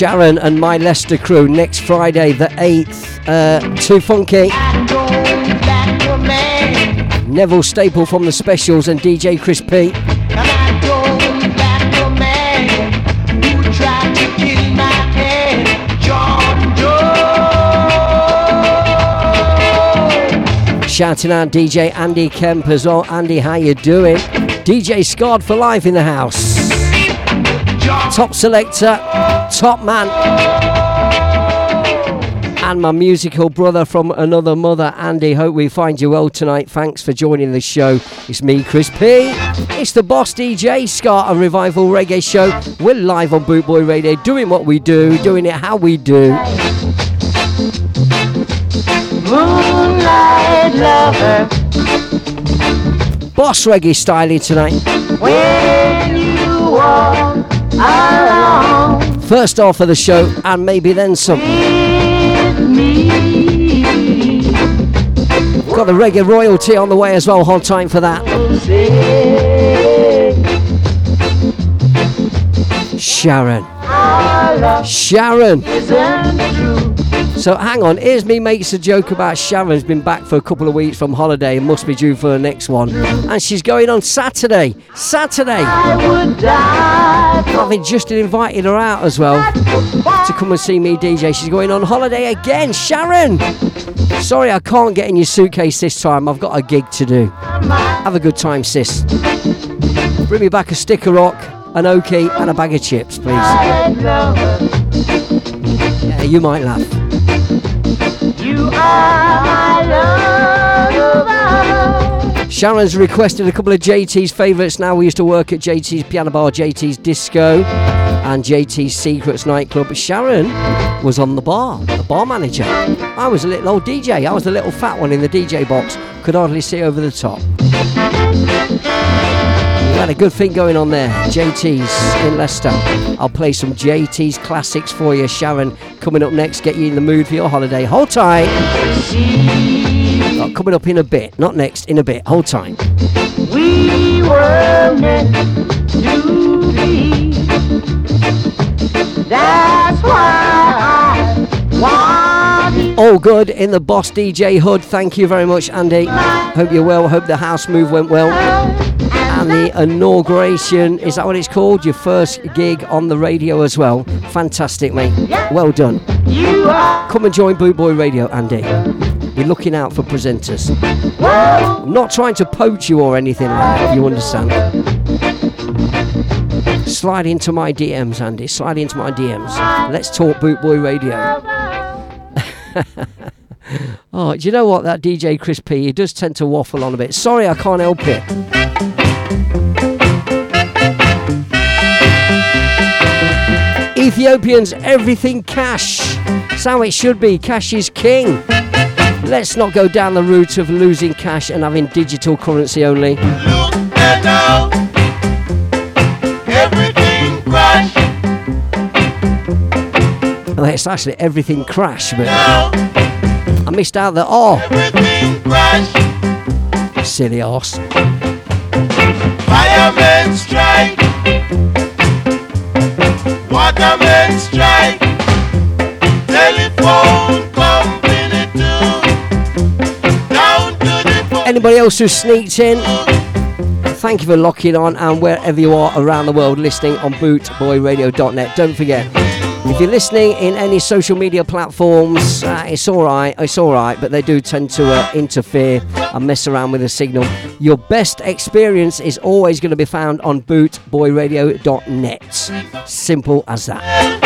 Sharon and my Leicester crew next Friday, the 8th. Uh, too funky. Neville Staple from the specials and DJ Chris P. Shouting out DJ Andy Kemp as well. Andy, how you doing? DJ Scarred for life in the house. Top selector, top man. And my musical brother from another mother, Andy. Hope we find you well tonight. Thanks for joining the show. It's me, Chris P. It's the boss DJ, Ska and Revival Reggae Show. We're live on Boot Boy Radio, doing what we do, doing it how we do. Moonlight lover, Boss reggae styling tonight. when you walk along First half of the show, and maybe then some. Got the reggae royalty on the way as well. Hold time for that. Sharon. Sharon. So hang on, here's me makes a joke about Sharon's been back for a couple of weeks from holiday and must be due for the next one. And she's going on Saturday. Saturday. Having just invited her out as well to come and see me DJ. She's going on holiday again. Sharon! Sorry I can't get in your suitcase this time. I've got a gig to do. Have a good time, sis. Bring me back a stick of rock, an okie, and a bag of chips, please. Yeah, you might laugh. Sharon's requested a couple of JT's favourites now. We used to work at JT's Piano Bar, JT's Disco, and JT's Secrets nightclub. Sharon was on the bar, the bar manager. I was a little old DJ. I was the little fat one in the DJ box. Could hardly see over the top. We had a good thing going on there. JT's in Leicester. I'll play some JT's classics for you, Sharon. Coming up next, get you in the mood for your holiday. Hold tight. Oh, coming up in a bit, not next, in a bit. Hold time. We were meant to All good in the Boss DJ Hood. Thank you very much, Andy. Hope you're well. Hope the house move went well. And the inauguration, is that what it's called? Your first gig on the radio as well. Fantastic, mate. Well done. Come and join Boot Boy Radio, Andy. We're looking out for presenters. I'm not trying to poach you or anything like that, you understand. Slide into my DMs, Andy. Slide into my DMs. Let's talk Boot Boy Radio. oh, do you know what? That DJ Chris P, he does tend to waffle on a bit. Sorry, I can't help it. Ethiopians, everything cash. How it should be. Cash is king. Let's not go down the route of losing cash and having digital currency only. It's actually everything crashed, but I missed out the oh. Silly ass. Firemen strike. Watermen strike. Telephone company too. Down to the Anybody else who sneaked in? Thank you for locking on and wherever you are around the world listening on bootboyradio.net. Don't forget, if you're listening in any social media platforms, uh, it's all right, it's all right, but they do tend to uh, interfere and mess around with the signal. Your best experience is always going to be found on bootboyradio.net. Simple as that.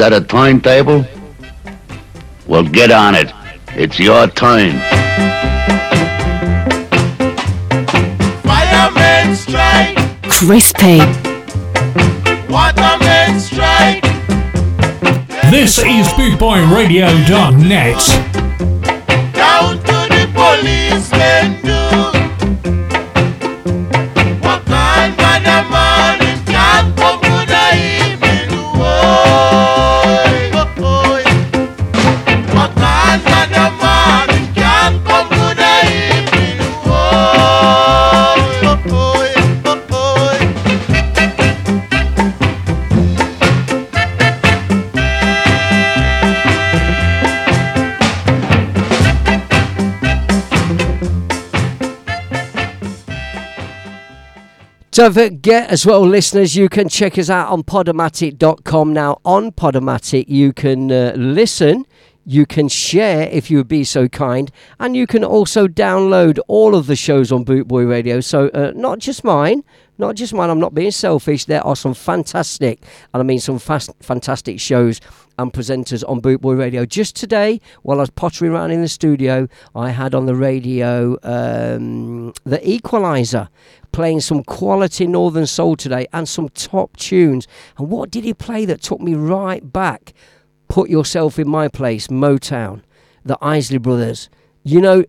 That a timetable? Well, get on it. It's your time. Firemen strike. Crispy. Watermen strike. This is BootboyRadio.net. Down to the policemen Don't forget as well, listeners, you can check us out on podomatic.com. Now, on Podomatic, you can uh, listen, you can share if you would be so kind, and you can also download all of the shows on Bootboy Radio. So, uh, not just mine, not just mine, I'm not being selfish. There are some fantastic, and I mean some fast, fantastic shows and presenters on Bootboy Radio. Just today, while I was pottering around in the studio, I had on the radio um, The Equalizer playing some quality Northern Soul today and some top tunes. And what did he play that took me right back? Put Yourself in My Place, Motown, the Isley Brothers. You know,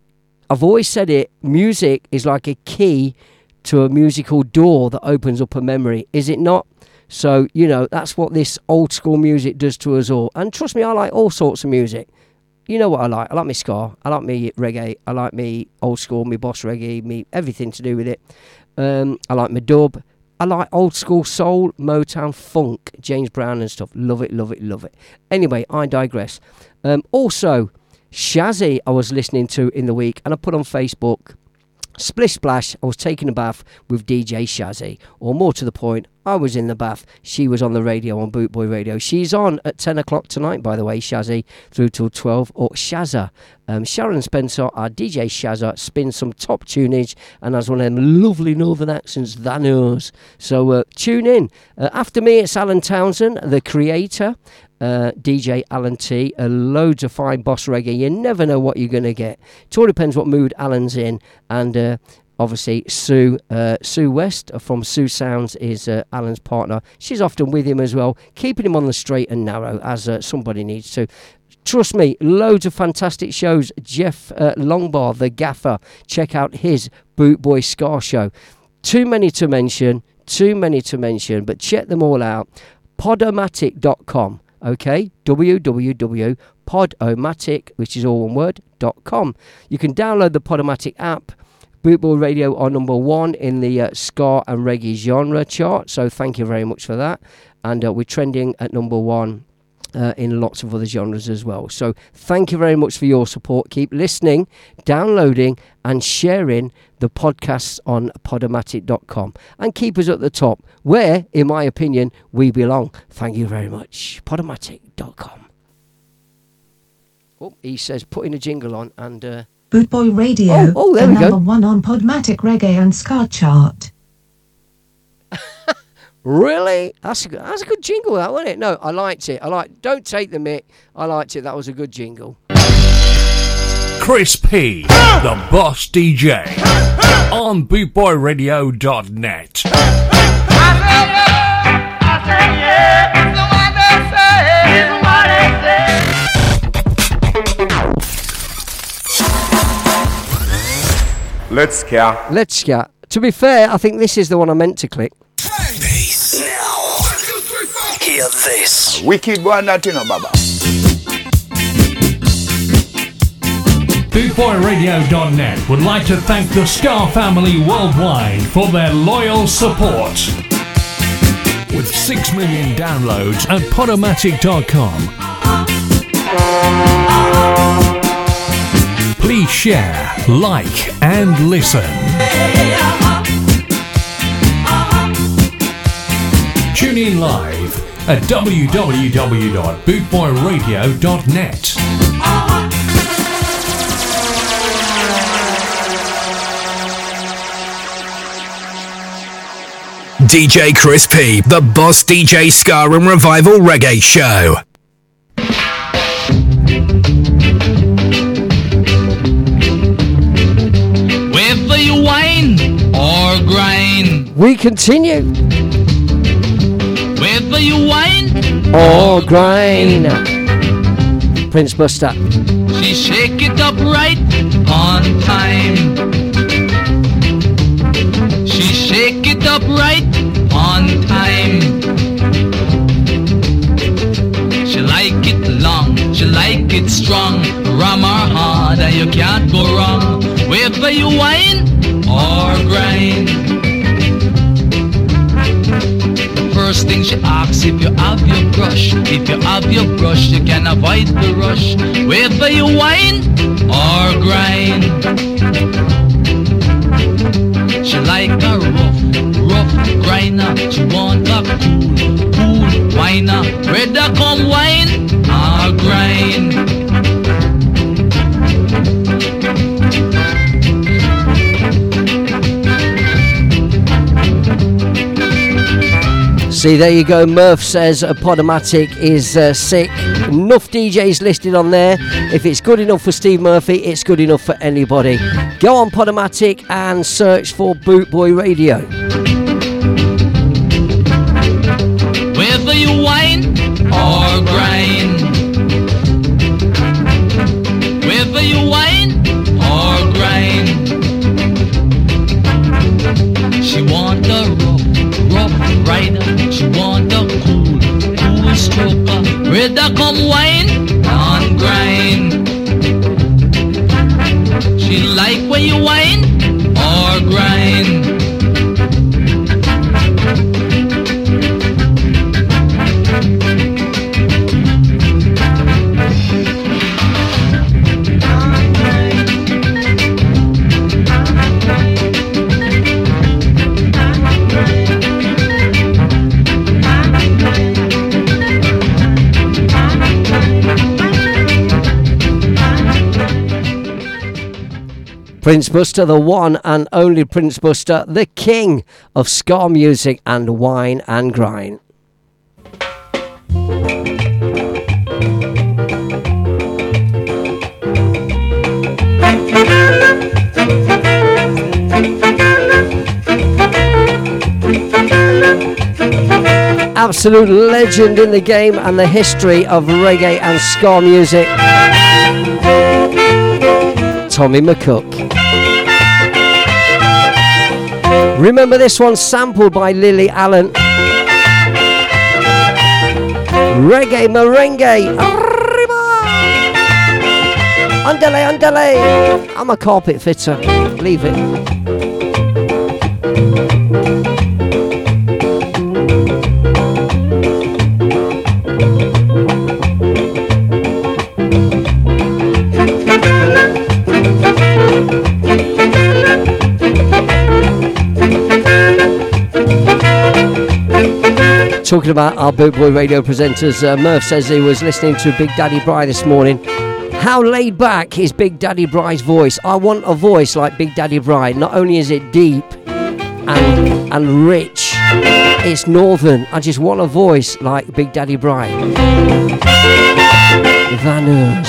I've always said it music is like a key to a musical door that opens up a memory, is it not? So, you know, that's what this old school music does to us all. And trust me, I like all sorts of music. You know what I like? I like me ska, I like me reggae, I like me old school, me boss reggae, me everything to do with it. Um, I like my dub. I like old school soul, Motown, funk, James Brown and stuff. Love it, love it, love it. Anyway, I digress. Um, also, Shazzy, I was listening to in the week, and I put on Facebook. Splish Splash, I was taking a bath with DJ Shazzy. Or more to the point, I was in the bath. She was on the radio on Bootboy Radio. She's on at 10 o'clock tonight, by the way, Shazzy, through till 12. Or Shazza. Um, Sharon Spencer, our DJ Shazza, spins some top tunage and has one of them lovely northern accents that knows. So uh, tune in. Uh, after me, it's Alan Townsend, the creator. Uh, DJ Alan T, uh, loads of fine boss reggae. You never know what you're going to get. It all depends what mood Alan's in. And uh, obviously, Sue uh, Sue West from Sue Sounds is uh, Alan's partner. She's often with him as well, keeping him on the straight and narrow as uh, somebody needs to. Trust me, loads of fantastic shows. Jeff uh, Longbar, the gaffer, check out his Boot Boy Ska show. Too many to mention, too many to mention, but check them all out. Podomatic.com okay www.podomatic which is all one word com you can download the podomatic app bootboy radio are number one in the uh, ska and reggae genre chart so thank you very much for that and uh, we're trending at number one uh, in lots of other genres as well. So, thank you very much for your support. Keep listening, downloading, and sharing the podcasts on podomatic.com. And keep us at the top, where, in my opinion, we belong. Thank you very much. Podomatic.com. Oh, he says, putting a jingle on, and uh, Bootboy Radio, Oh, oh, there the we go. number one on Podomatic Reggae and Ska chart. Really? That's a good, that's a good jingle, that wasn't it? No, I liked it. I like. Don't take the mic. I liked it. That was a good jingle. Chris P, the boss DJ, on bootboyradio.net. Let's care. Let's get. To be fair, I think this is the one I meant to click. Hear this. Wicked one, that you know, Baba. BootboyRadio.net would like to thank the Ska family worldwide for their loyal support. With 6 million downloads at Podomatic.com. Please share, like, and listen. Tune in live at www.bootboyradio.net. DJ Chris P, the Boss DJ Ska and Revival Reggae Show. Continue. whether you wine or grind. Prince Buster. She shake it up right on time. She shake it up right on time. She like it long, she like it strong. Her hard you can't go wrong. Whether you whine or grind. First thing she asks if you have your brush. If you have your brush, you can avoid the rush. Whether you whine or grind. She like a rough, rough grinder. She want a cool, cool whiner. Rather come wine or grind. See, there you go. Murph says a Podomatic is uh, sick. Enough DJs listed on there. If it's good enough for Steve Murphy, it's good enough for anybody. Go on Podomatic and search for Bootboy Radio. Whether you whine or grind. Rather come whine and grind. She like when you whine Prince Buster, the one and only Prince Buster, the king of ska music and wine and grind. Absolute legend in the game and the history of reggae and ska music. Tommy McCook. Remember this one sampled by Lily Allen. Reggae merengue. Arriba! Underlay, underlay. I'm a carpet fitter. Leave it. Talking about our Boot Boy radio presenters, uh, Murph says he was listening to Big Daddy Bry this morning. How laid back is Big Daddy Bry's voice? I want a voice like Big Daddy Bry. Not only is it deep and and rich, it's northern. I just want a voice like Big Daddy Bry. Vanus.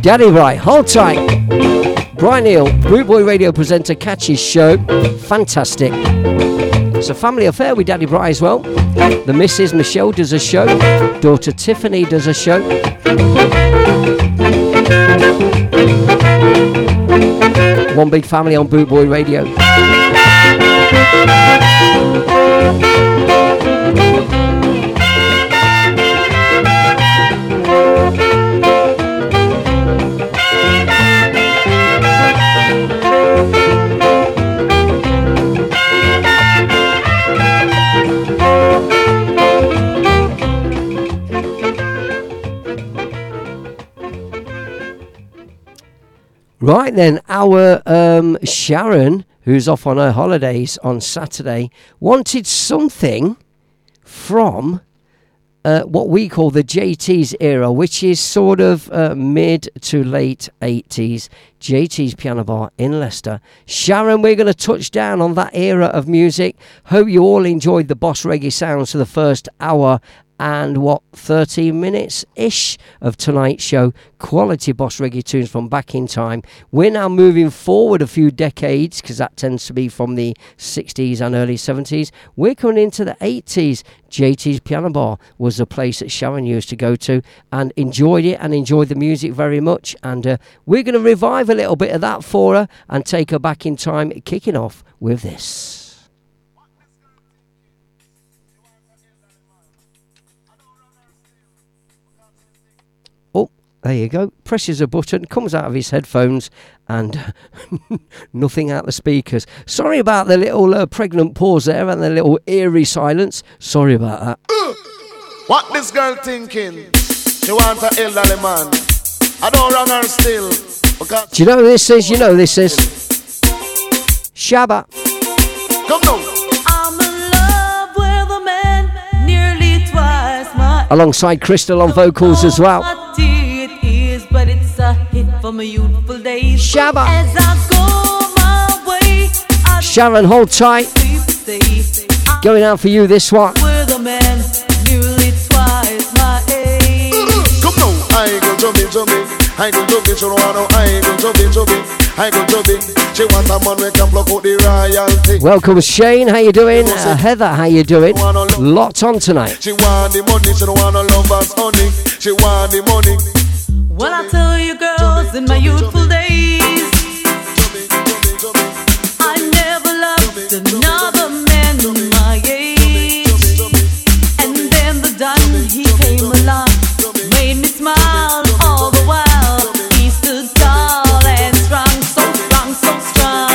Daddy Bry, hold tight. Brian Neal, Boot Boy Radio presenter, catches show. Fantastic. It's a family affair with Daddy Bry as well. The Mrs. Michelle does a show. Daughter Tiffany does a show. One big family on Boot Boy Radio. Right then, our um, Sharon, who's off on her holidays on Saturday, wanted something from uh, what we call the JT's era, which is sort of uh, mid to late 80s. JT's Piano Bar in Leicester. Sharon, we're going to touch down on that era of music. Hope you all enjoyed the Boss Reggae sounds for the first hour and what 13 minutes ish of tonight's show quality boss reggae tunes from back in time we're now moving forward a few decades because that tends to be from the 60s and early 70s we're coming into the 80s JT's Piano Bar was a place that Sharon used to go to and enjoyed it and enjoyed the music very much. And uh, we're going to revive a little bit of that for her and take her back in time, kicking off with this. There you go. Presses a button, comes out of his headphones, and nothing out the speakers. Sorry about the little uh, pregnant pause there and the little eerie silence. Sorry about that. What this girl thinking? She wants an elderly man. I don't run her still. Because Do you know who this is? You know who this is. Shabba. Come now. I'm in love with a man nearly twice my Alongside Krystal on vocals as well. From my youthful days. Shabba. As I go my way, I Sharon, hold tight. stay Going out for you this one. with a man nearly twice my age. Come now. I go jumping, jumping. I go jumping, she don't want no. I go jumping, jumping. I go jumping. She want a man we can block out the royalty. Welcome Shane, how you doing? Uh, Heather, how you doing? Lots on tonight. She want the money, she don't want no lovers, honey. She want the money. When I tell you girls in my youthful days, I never loved another man my age. And then the done he came along, made me smile all the while. Tall and strong, so strong, so strong.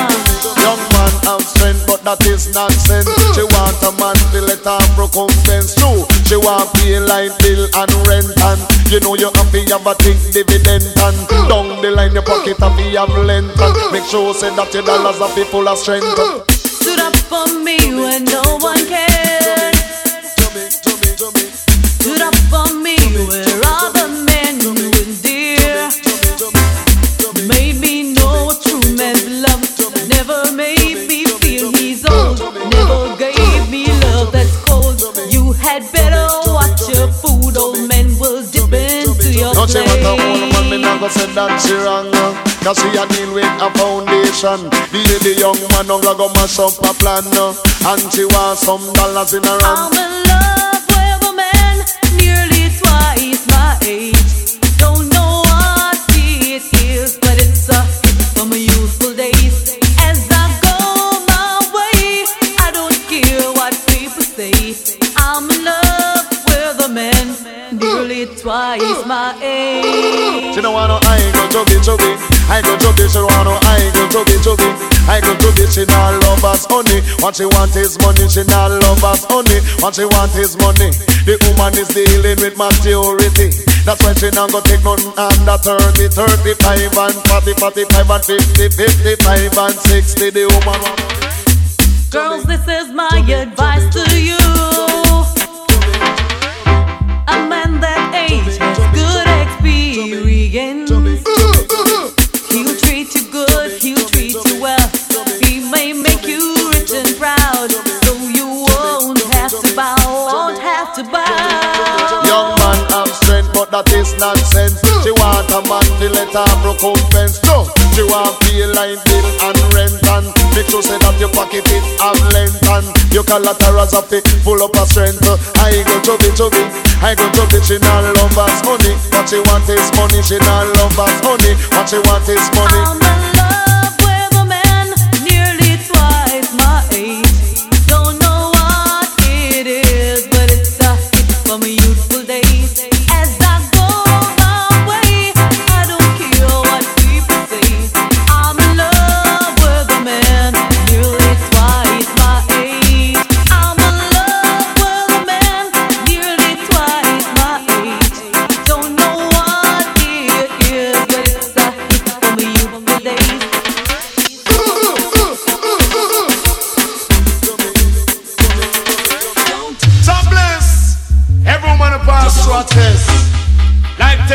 Young man strength, but that is nonsense. She want a man to let her recompense. True, she want pay light bill and rent and you know you have to have a think dividend and down the line your pocket have to have length and make sure say that your dollars are be full of strength. Stood up for me when no one cared. Stood up for me where other men wouldn't dare. Made me know what true man's love. Never made want old man, me not go say that she wrong Cause she a deal with a foundation. The the young man don't go mash up a plan And she want some dollars in her I'm hand in love nearly twice my age. She don't want no I go chubby chubby I go chubby, she don't want no I go chubby chubby I go chubby, she not love us honey. What she want is money, she not love us honey. What she want is money. The woman is dealing with maturity. That's why she not go take none under 30 35 and 40, 45 and 50 55 and 60 The woman Girls, this is my advice to you. That is nonsense. She want a man to let her recompense. No, she want feel like bill and rent and make sure say that your pocket it have length and your collaterals of it full up of strength. I go to be to be, I go to be. She not love us money, what she want is money. She not love us honey, what she want is money. I'm in love with a man nearly twice my age. Don't know what it is, but it's a hit from my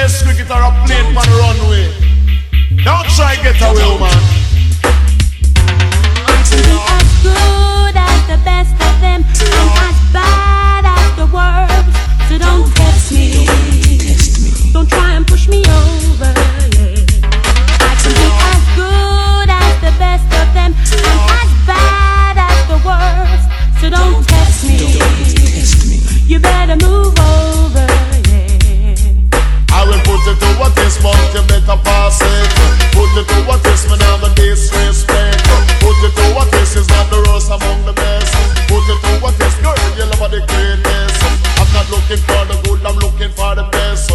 Test cricket or a plane on the runway. Don't try get away, woman. as good as the best of them and as bad as the worst. So don't test me. Don't try and push me over. I can be as good as the best of them as bad as the worst. So don't test me. You better move it to what is but you better pass it. Put it to what is me never disrespect. Put it to what is is not the rose among the best. Put it to what is girl, you love the greatest. I'm not looking for the good, I'm looking for the best.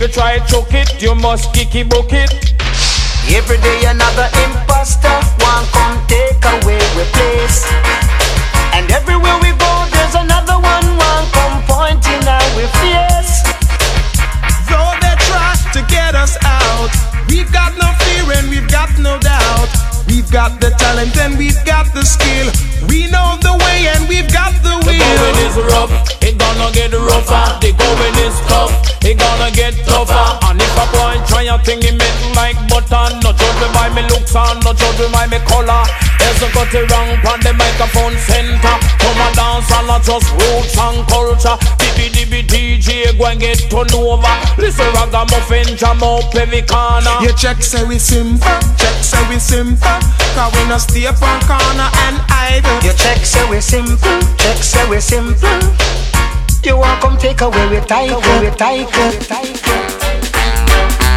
If you try choke it, you must kick it go and get turned over. Listen ragamuffin, jam up every corner. You check say we simple, check say we simple. Cause we no stay up on corner and idle. You check say we simple, check say we simple. You want come take away we title, we title, with title.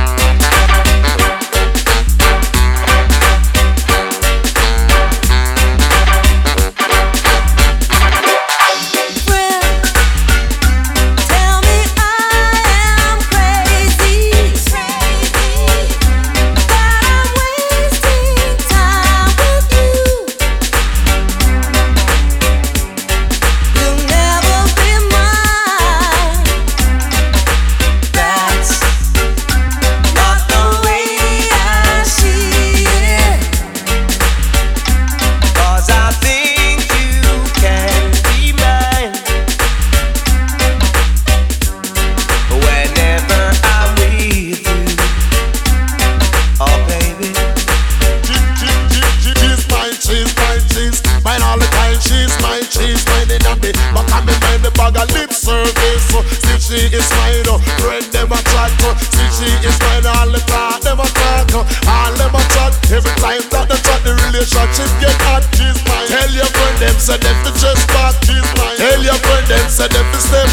She is mine. oh. Friend them a see she uh. is mine. All the talk them a talk, oh. all them a chat. Every time that they chat, the relationship get hot. She's mine. Tell your friend them say them to just back. She's mine. Tell your friend them say them to step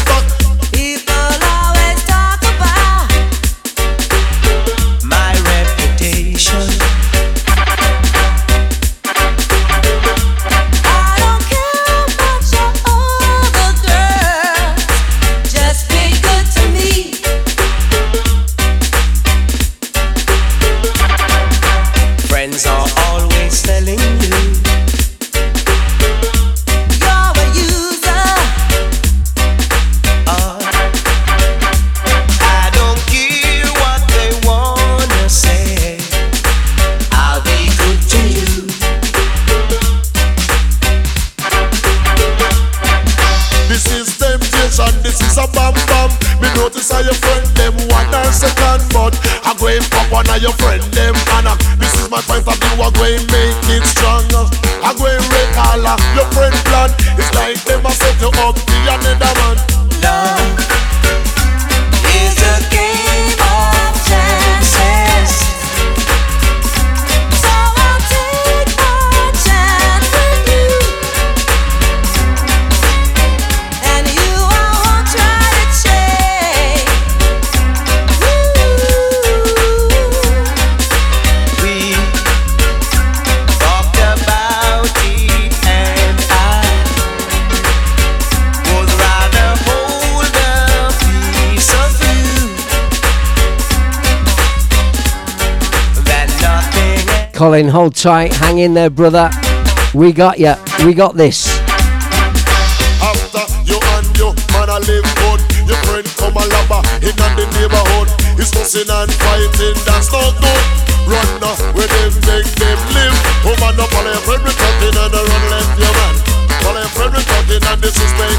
Colin, hold tight, hang in there, brother. We got you. We got this. After you and your man a live good, your friend come a in the neighborhood. Fussing and fighting, that's not good. Run them live. Talking and run left your man. Talking and your man.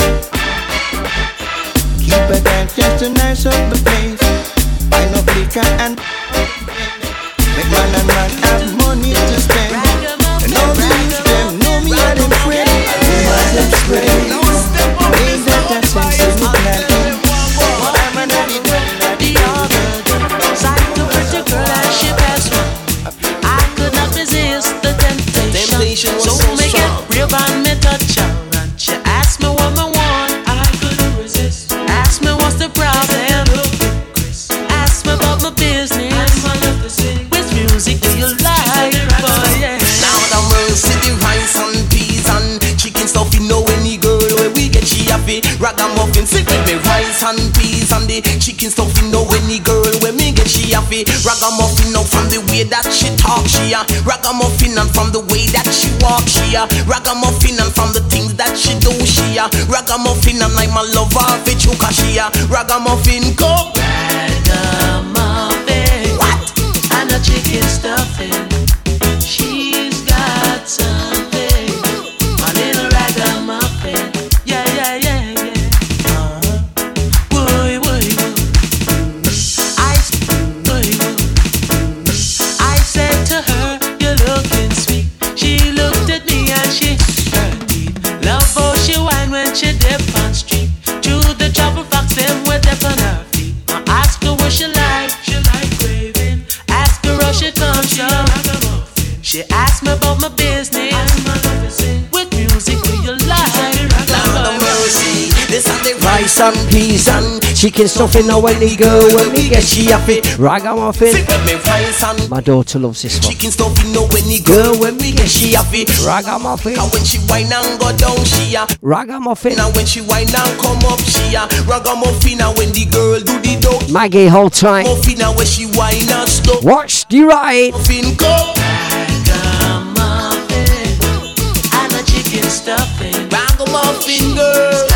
Just a nice open place. Buy no flicker and make man and man have money to spend. And all the them know me. I. that she talk, she a ragamuffin, and from the way that she walk, she a ragamuffin, and from the things that she do, she a ragamuffin, and I'm a lover of it, you cause she a ragamuffin. Go and peas and chicken stuffing. Now when the girl when he get she off it, ragamuffin. My daughter loves this one. Chicken stuffing. Now when the girl when we get she off it, ragamuffin. And when she whine and go down, she a ragamuffin. And when she whine and come up, she a ragamuffin. And when the girl do the dough, Maggie, hold tight. Muffin. And when she whine and slow, watch the ride. Muffin go. Ragamuffin and a chicken stuffing. Ragamuffin girl.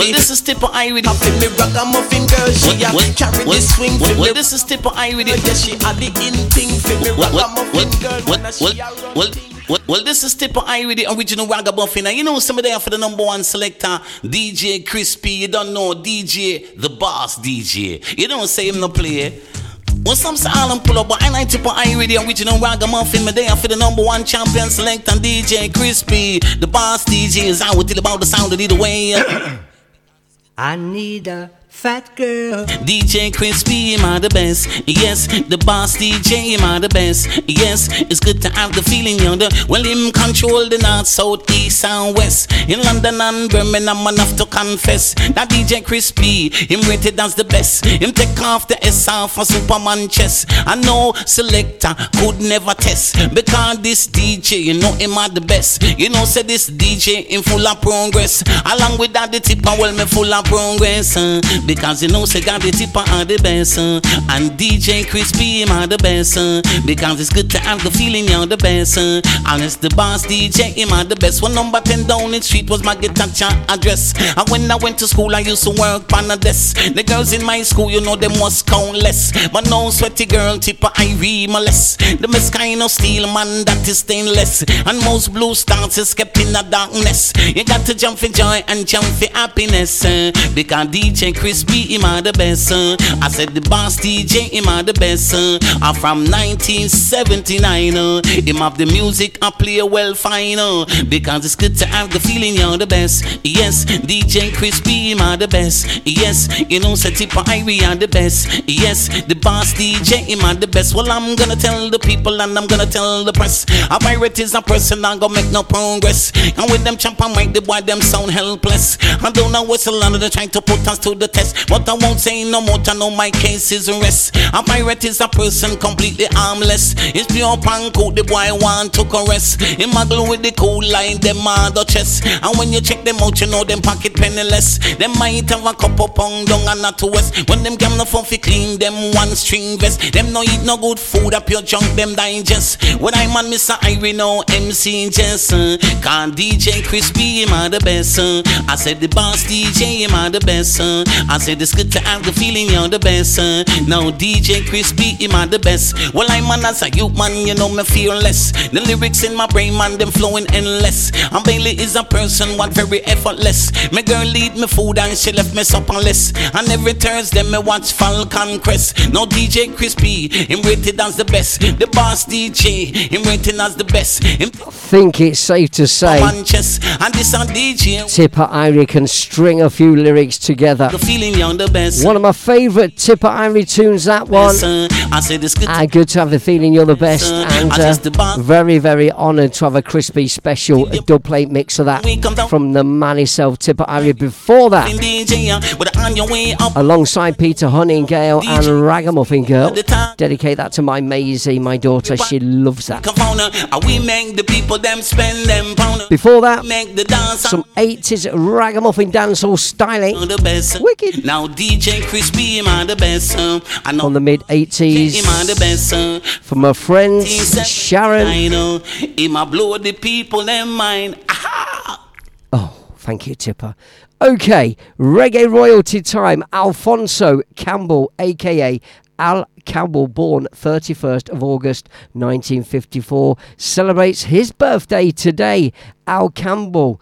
Well, this is Tipper Irie, up in me ragamuffin girl. She a carry the swing for me. This is Tipper Irie, oh, yes she a the in thing for me ragamuffin girl. Well, this is Tipper Irie, the original ragamuffin. And you know, some of them for the number one selector, DJ Crispy. You don't know DJ, the boss DJ. You don't say him no play. When some say them pull up, but I like Tipper Irie, the original ragamuffin. Me there for the number one champion selector, DJ Crispy. The boss DJ is out with it about the sound of either way. I need a fat girl. DJ Crispy, am I the best? Yes, the boss DJ, am I the best? Yes, it's good to have the feeling you're the well, him control the north, south, east, and west. In London and Birmingham, i'm enough to confess that DJ Crispy, him rated as the best. Him take off the S for Superman chest. I know selector could never test because this DJ, you know him are the best. You know, say this DJ in full of progress. Along with that, the tip, well, me full of progress. uh, because you know, say God, the tipper are the best. and DJ Crispy, him are the best. because it's good to have the feeling you're the best. and it's the boss DJ, him are the best. One number 10 down the street was my guitar address. And when I went to school, I used to work on a desk. The girls in my school, you know, them was countless. But no sweaty girl, tipper, I molest. The best kind of steel, man, that is stainless. And most blue stars is kept in the darkness. You got to jump for joy and jump for happiness. because DJ Crispy, him are the best. uh. I said the boss DJ, him are the best. uh. I'm from 1979. Uh. Him have the music, I play well fine. Uh. Because it's good to have the feeling you're the best. Yes, DJ Crispy, him are the best. Yes, you know, say Tipper are the best. Yes, the boss DJ, him are the best. Well, I'm gonna tell the people and I'm gonna tell the press. A pirate is a person, I'm gonna make no progress. And with them champ and mic, the boy them sound helpless. I don't know what's a lot of them trying to put us to the test. But I won't say no more to know my case is rest. A pirate is a person completely harmless. It's pure punk out, the boy want to caress. Him muggle with the cool line, them mother chest. And when you check them out, you know them pocket penniless. Them might have a couple pound down and not to west. When them come no fi clean them one string vest. Them no eat no good food up your junk, them digest. When I'm on Mr. Irie, no MC Jensen. Can DJ Crispy, him are the best. I said the boss DJ, him are the best. I said it's good to have the feeling you're the best. uh. Now DJ Crispy, him are the best. Well, I'm man as a youth man, you know me fearless. The lyrics in my brain, man, them flowing endless. And Bailey is a person, what very effortless. My girl lead me food and she left me supperless. And every Thursday me watch Falcon Crest. Now DJ Crispy, him rated as the best. The boss DJ, him rated as the best. Him think it's safe to say Manchester and this on DJ. Tipper Irie can string a few lyrics together. The feeling you're the best. One of my favourite Tipper Irie tunes, that one. I said it's good. Ah, good to have the feeling you're the best, and uh, very, very honoured to have a crispy special dub plate mix of that from the man himself, Tipper Irie. Before that, DJ, but on your way alongside Peter Hunnigale and Ragamuffin Girl, dedicate that to my Maisie, my daughter. She loves that. Uh, we make the people them spend them pound. Before that, Make the dance some 80s ragamuffin dancehall styling. Wicked. Now DJ Crispy, him are the best. Uh, I know on the mid him are 80s the best. Uh, from my friends Sharon. I know him a blow the people them mind. Oh, thank you, Tipper. Okay, reggae royalty time. Alfonso Campbell, aka Al Campbell, born 31st of August 1954, celebrates his birthday today. Al Campbell.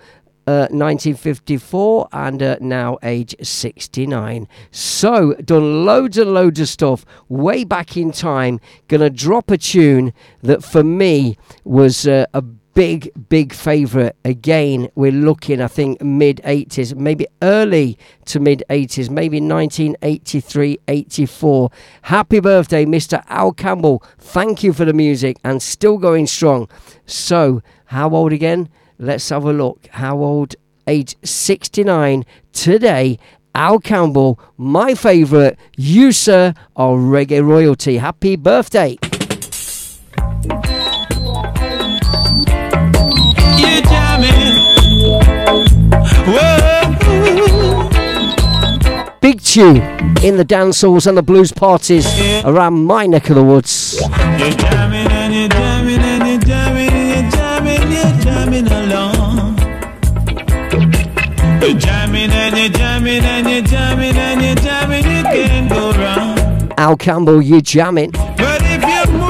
Uh, 1954 and uh, now age 69. So, done loads and loads of stuff way back in time. Gonna drop a tune that for me was uh, a big, big favourite. Again, we're looking, I think, mid 80s, maybe early to mid 80s, maybe 1983, 84. Happy birthday, Mr. Al Campbell. Thank you for the music and still going strong. So, how old again? Let's have a look. How old? Age 69 today. Al Campbell, my favourite. You, sir, are reggae royalty. Happy birthday. You jamming. Whoa. Big tune in the dance halls and the blues parties around my neck of the woods. You're jamming and you're jamming and you're jamming you're jamming, you're along. You're jamming and you're jamming and you're jamming and you're jamming, you can't go wrong. Al Campbell, you jamming. But if you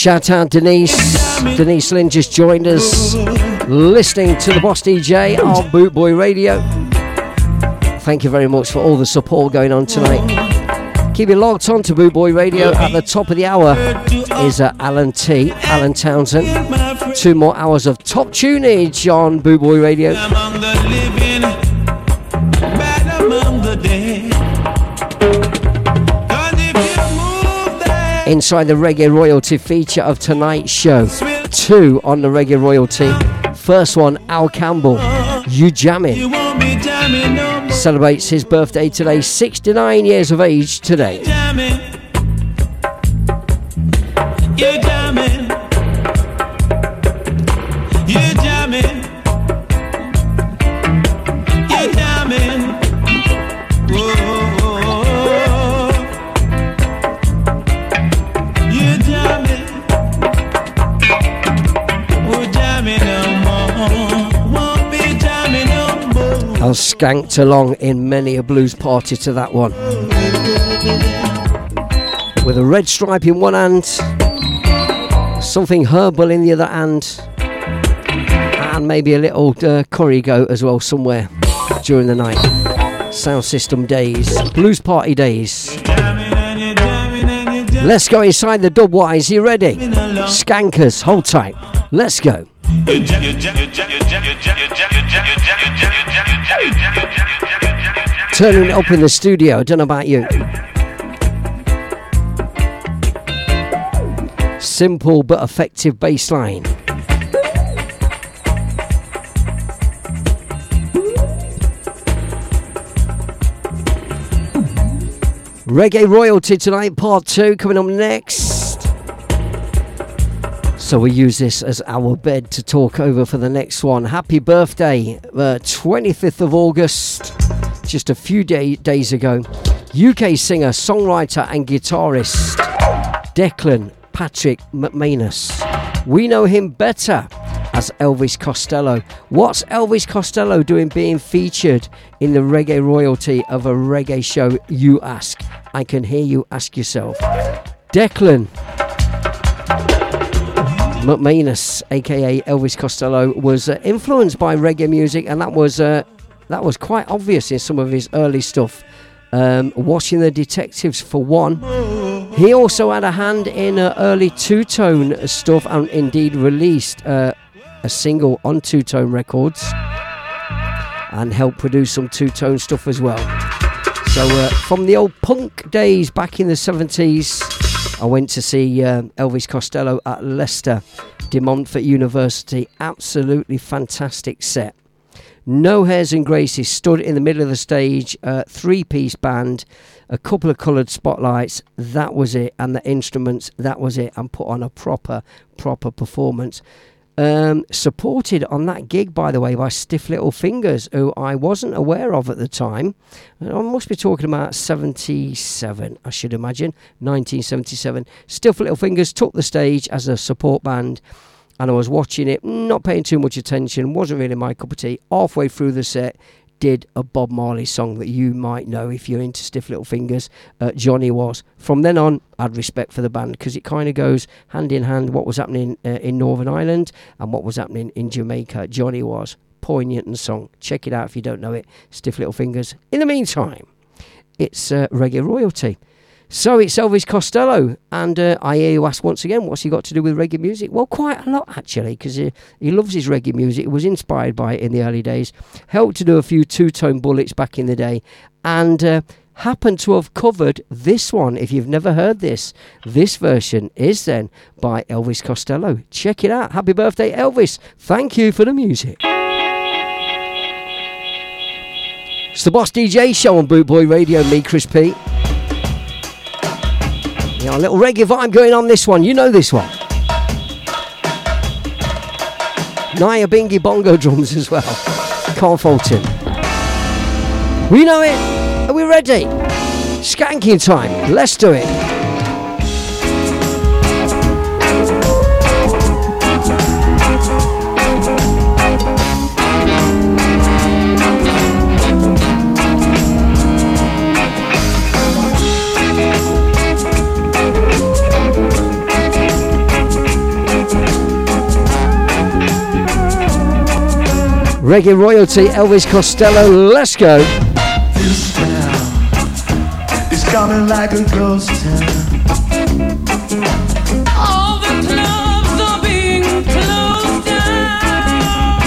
Shout out Denise. Denise Lynn just joined us, listening to the Boss DJ on Boot Boy Radio. Thank you very much for all the support going on tonight. Keep it locked on to Boot Boy Radio. At the top of the hour is uh, Alan T, Alan Townsend. Two more hours of top tunage on Boot Boy Radio. Inside the Reggae Royalty feature of tonight's show. Two on the Reggae Royalty. First one, Al Campbell, You Jammin'. You won't be jamming. Celebrates his birthday today, 69 years of age today. You're jamming. You're was skanked along in many a blues party to that one. With a red stripe in one hand, something herbal in the other hand, and maybe a little uh, curry goat as well somewhere during the night. Sound system days, blues party days. Let's go inside the dub wise. You ready? Skankers, hold tight. Let's go. Turning up in the studio. I don't know about you. Simple but effective bass line. Reggae Royalty tonight, part two, coming up next. So we use this as our bed to talk over for the next one. Happy birthday, uh, the 25th of August, just a few day- days ago. UK singer, songwriter, and guitarist Declan Patrick McManus. We know him better as Elvis Costello. What's Elvis Costello doing being featured in the reggae royalty of a reggae show, you ask? I can hear you ask yourself. Declan McManus, aka Elvis Costello, was uh, influenced by reggae music, and that was uh, that was quite obvious in some of his early stuff. Um, watching the detectives for one. He also had a hand in uh, early two tone stuff and indeed released uh, a single on Two Tone Records and helped produce some two tone stuff as well. So, uh, from the old punk days back in the 70s, I went to see uh, Elvis Costello at Leicester de Montfort University. Absolutely fantastic set. No Hairs and Graces stood in the middle of the stage, uh, three piece band. a couple of coloured spotlights, that was it, and the instruments, that was it, and put on a proper, proper performance. Um, supported on that gig, by the way, by Stiff Little Fingers, who I wasn't aware of at the time. I must be talking about 77, I should imagine, 1977. Stiff Little Fingers took the stage as a support band, and I was watching it, not paying too much attention, wasn't really my cup of tea. Halfway through the set, did a Bob Marley song that you might know if you're into Stiff Little Fingers. Uh, Johnny was. From then on, I had respect for the band because it kind of goes hand in hand what was happening uh, in Northern Ireland and what was happening in Jamaica. Johnny was. Poignant and song. Check it out if you don't know it. Stiff Little Fingers. In the meantime, it's uh, reggae royalty. So it's Elvis Costello, and uh, I hear you ask once again, what's he got to do with reggae music? Well, quite a lot actually, because he, he loves his reggae music. He was inspired by it in the early days. Helped to do a few two-tone bullets back in the day, and uh, happened to have covered this one. If you've never heard this, this version is then by Elvis Costello. Check it out. Happy birthday, Elvis! Thank you for the music. It's the Boss DJ show on Bootboy Radio. Me, Chris A little reggae vibe going on this one. You know this one. Nyabinghi bongo drums as well. Can't fault him. We know it. Are we ready? Skanking time. Let's do it. Reggae royalty, Elvis Costello. Let's go. This town is coming like a ghost town. All the clubs are being closed down.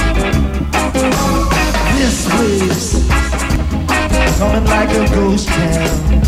This place coming like a ghost town.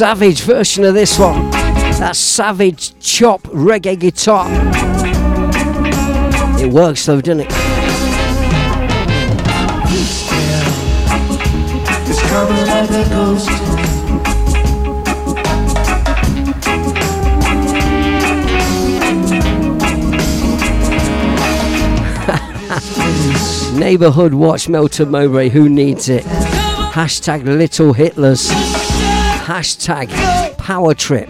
Savage version of this one. That savage chop reggae guitar. It works though, doesn't it? It's coming like a ghost. Neighborhood Watch Melton Mowbray. Who needs it? Hashtag Little Hitlers. Hashtag Power Trip.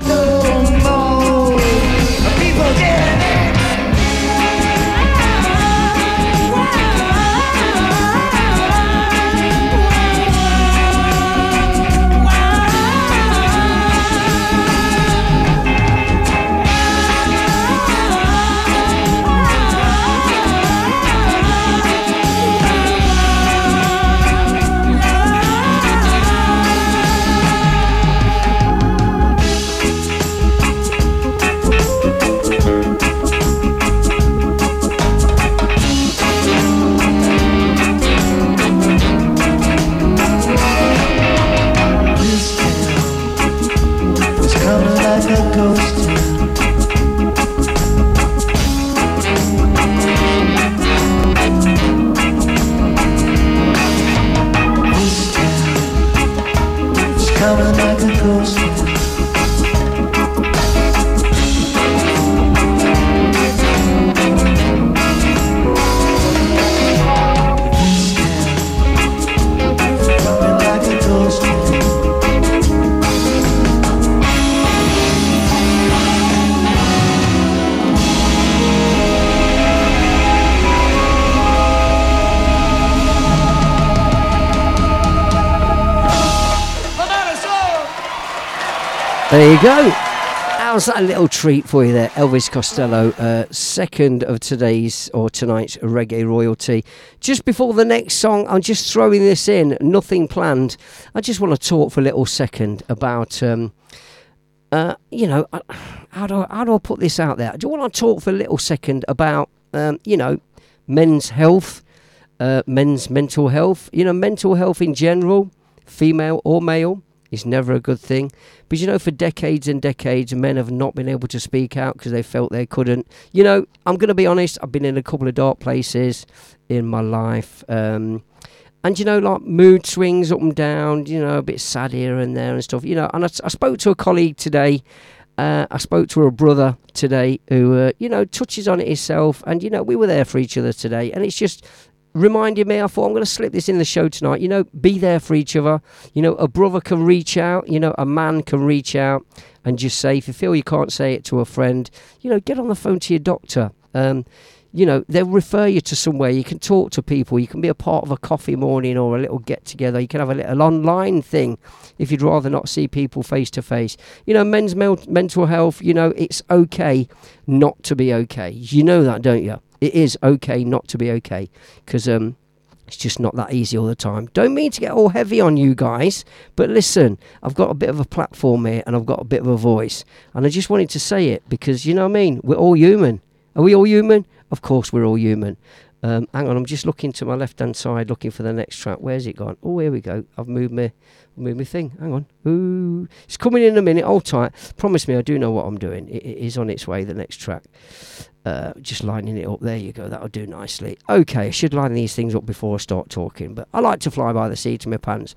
There you go. How's that little treat for you there? Elvis Costello, uh, second of today's or tonight's reggae royalty. Just before the next song, I'm just throwing this in, nothing planned. I just want to talk for a little second about, um, uh, you know, uh, how do, I, how do I put this out there? I do want to talk for a little second about, um, you know, men's health, uh, men's mental health, you know, mental health in general, female or male is never a good thing. But you know, for decades and decades, men have not been able to speak out because they felt they couldn't. You know, I'm going to be honest, I've been in a couple of dark places in my life. Um, and you know, like mood swings up and down, you know, a bit sad here and there and stuff, you know. And I, I spoke to a colleague today. Uh, I spoke to a brother today who, uh, you know, touches on it himself. And, you know, we were there for each other today. And it's just reminded me, I thought I'm going to slip this in the show tonight. You know, be there for each other. You know, a brother can reach out, you know, a man can reach out and just say, if you feel you can't say it to a friend, you know, get on the phone to your doctor. Um, you know, they'll refer you to somewhere. You can talk to people. You can be a part of a coffee morning or a little get together. You can have a little online thing if you'd rather not see people face to face. You know, men's mel- mental health, you know, it's okay not to be okay. You know that, don't you? It is okay not to be okay because um, it's just not that easy all the time. Don't mean to get all heavy on you guys, but listen, I've got a bit of a platform here and I've got a bit of a voice, and I just wanted to say it because you know what I mean. We're all human. Are we all human? Of course, we're all human. Um, hang on, I'm just looking to my left hand side, looking for the next track. Where's it gone? Oh, here we go. I've moved my moved my thing. Hang on. Ooh, it's coming in a minute. Hold tight. Promise me, I do know what I'm doing. It, it is on its way. The next track. Uh, just lining it up. There you go. That'll do nicely. Okay, I should line these things up before I start talking, but I like to fly by the seat of my pants.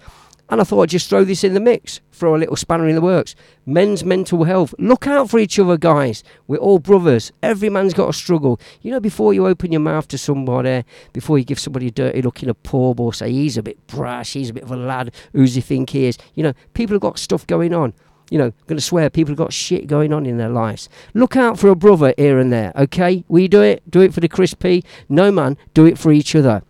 And I thought I'd just throw this in the mix, throw a little spanner in the works. Men's mental health. Look out for each other, guys. We're all brothers. Every man's got a struggle. You know, before you open your mouth to somebody, before you give somebody a dirty look in a pub or say he's a bit brash, he's a bit of a lad, who's he think he is? You know, people have got stuff going on. You know, going to swear, people have got shit going on in their lives. Look out for a brother here and there, okay? We do it, do it for the crispy. No, man, do it for each other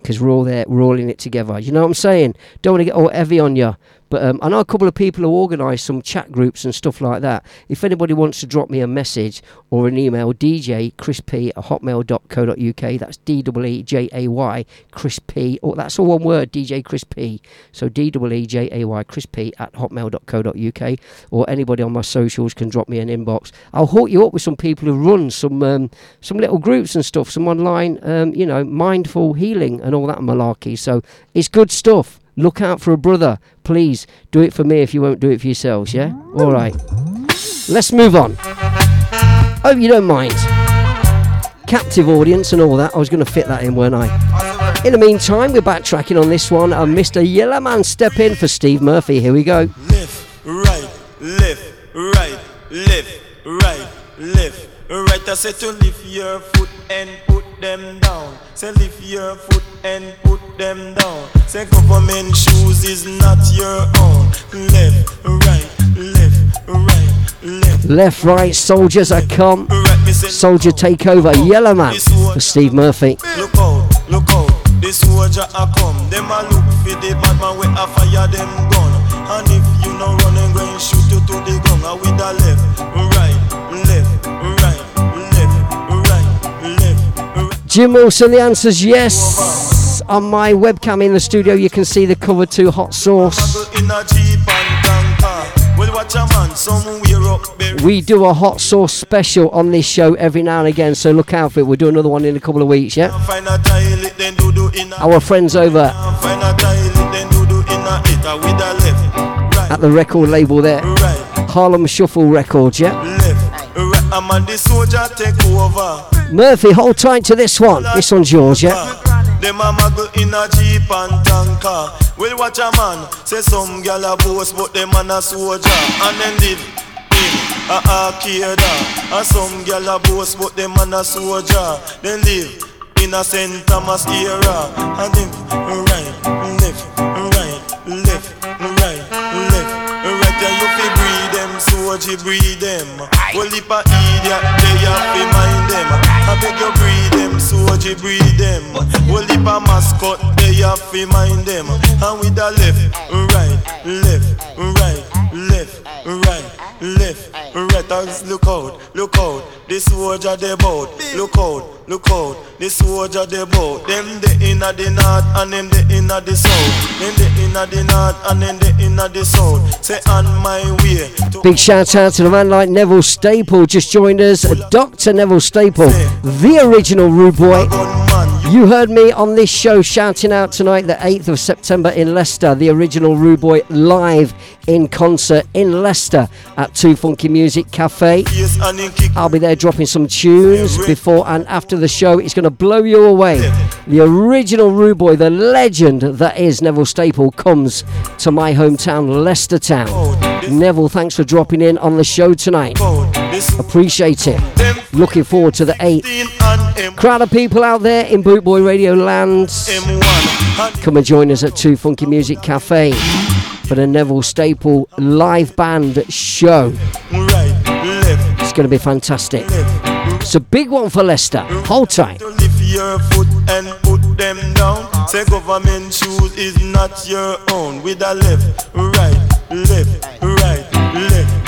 because we're all there, we're all in it together. You know what I'm saying? Don't want to get all heavy on you. But um, I know a couple of people who organise some chat groups and stuff like that. If anybody wants to drop me a message or an email, DJ Chris P at hotmail.co.uk. That's D E E J A Y Chris P. Or that's all one word, DJ Chris P. So D E E J A Y Chris P at hotmail.co.uk. Or anybody on my socials can drop me an inbox. I'll hook you up with some people who run some um, some little groups and stuff, some online, um, you know, mindful healing and all that malarkey. So it's good stuff. Look out for a brother. Please do it for me if you won't do it for yourselves, yeah? All right. Let's move on. Hope you don't mind. Captive audience and all that. I was going to fit that in, weren't I? In the meantime, we're backtracking on this one. And Mr. Yellowman step in for Steve Murphy. Here we go. right, left, right, left, right, left, right. I said to lift your foot and put them down. Say lift your foot and put them down. Say government shoes is not your own. Left, right, left, right, left. Left, right, soldiers are come. Soldier take over. Yellowman for Steve Murphy. Look out, look out. The soldier a come. Them a look for the bad man a fire them gun. And if you no run and go and shoot you to the ground, and with the left, right, left, right, left, right, left. Jim Wilson, the answer's yes. On my webcam in the studio, you can see the cover to Hot Sauce. We do a Hot Sauce special on this show every now and again, so look out for it. We'll do another one in a couple of weeks, yeah? Our friends over at the record label there, Harlem Shuffle Records, yeah? Murphy, hold tight to this one. This one's yours, yeah? Them a muggle in a jeep and tanker. Well, watch a man say some gal a boast, but them man a soldier and then live in a arcade. And some gal a boast, but them man a soldier. Then live in a St. Thomas era. And them right, soldier breed them. Well, if a idiot, they have fi mind them. I beg you breed them, soldier breed them. Well, if a mascot, they have fi mind them. And with the left, right, left, right, left, right, Let us look out, look out. The soldier they bout. Look out, look out. The soldier they bout. Them the inna the north and them the inna the south. Them the inna the north and them the inna the south. Say on my way. Big shout out to the man like Neville Staple just joined us. Dr. Neville Staple, the original Rude Boy. You heard me on this show shouting out tonight, the 8th of September in Leicester, the original Rude Boy live in concert in Leicester at Too Funky Music Cafe. I'll be there dropping some tunes before and after the show. It's going to blow you away. The original Rude Boy, the legend that is Neville Staple, comes to my hometown, Leicester Town. Neville, thanks for dropping in on the show tonight. Appreciate it. Looking forward to the 8th. Crowd of people out there in Bootboy Radio land. Come and join us at Too Funky Music Cafe for the Neville Staple live band show. It's going to be fantastic. It's a big one for Leicester. Hold tight. Them down. Say government shoes is not your own. With a left, right, left, right, left.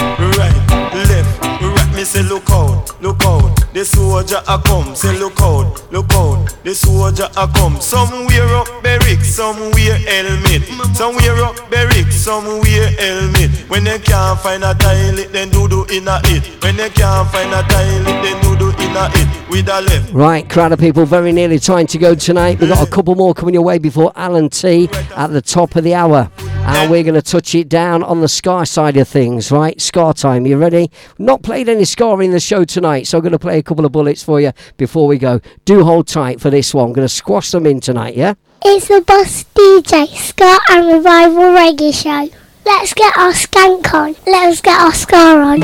Me say look out, look out. The soldier a come. Say look out, look out. The soldier a come. Somewhere up barrack, somewhere helmet. Somewhere up barrack, somewhere helmet. When they can't find a toilet, then do do in a it. When they can't find a toilet, then do do in a it. With a left. Right, crowd of people, very nearly time to go tonight. We've got a couple more coming your way before Alan T at the top of the hour. And we're going to touch it down on the Ska side of things, right? Ska time, you ready? Not played any Ska in the show tonight, so I'm going to play a couple of bullets for you before we go. Do hold tight for this one. I'm going to squash them in tonight, yeah? It's the Boss DJ Ska and Revival Reggae Show. Let's get our skank on. Let's get our ska on.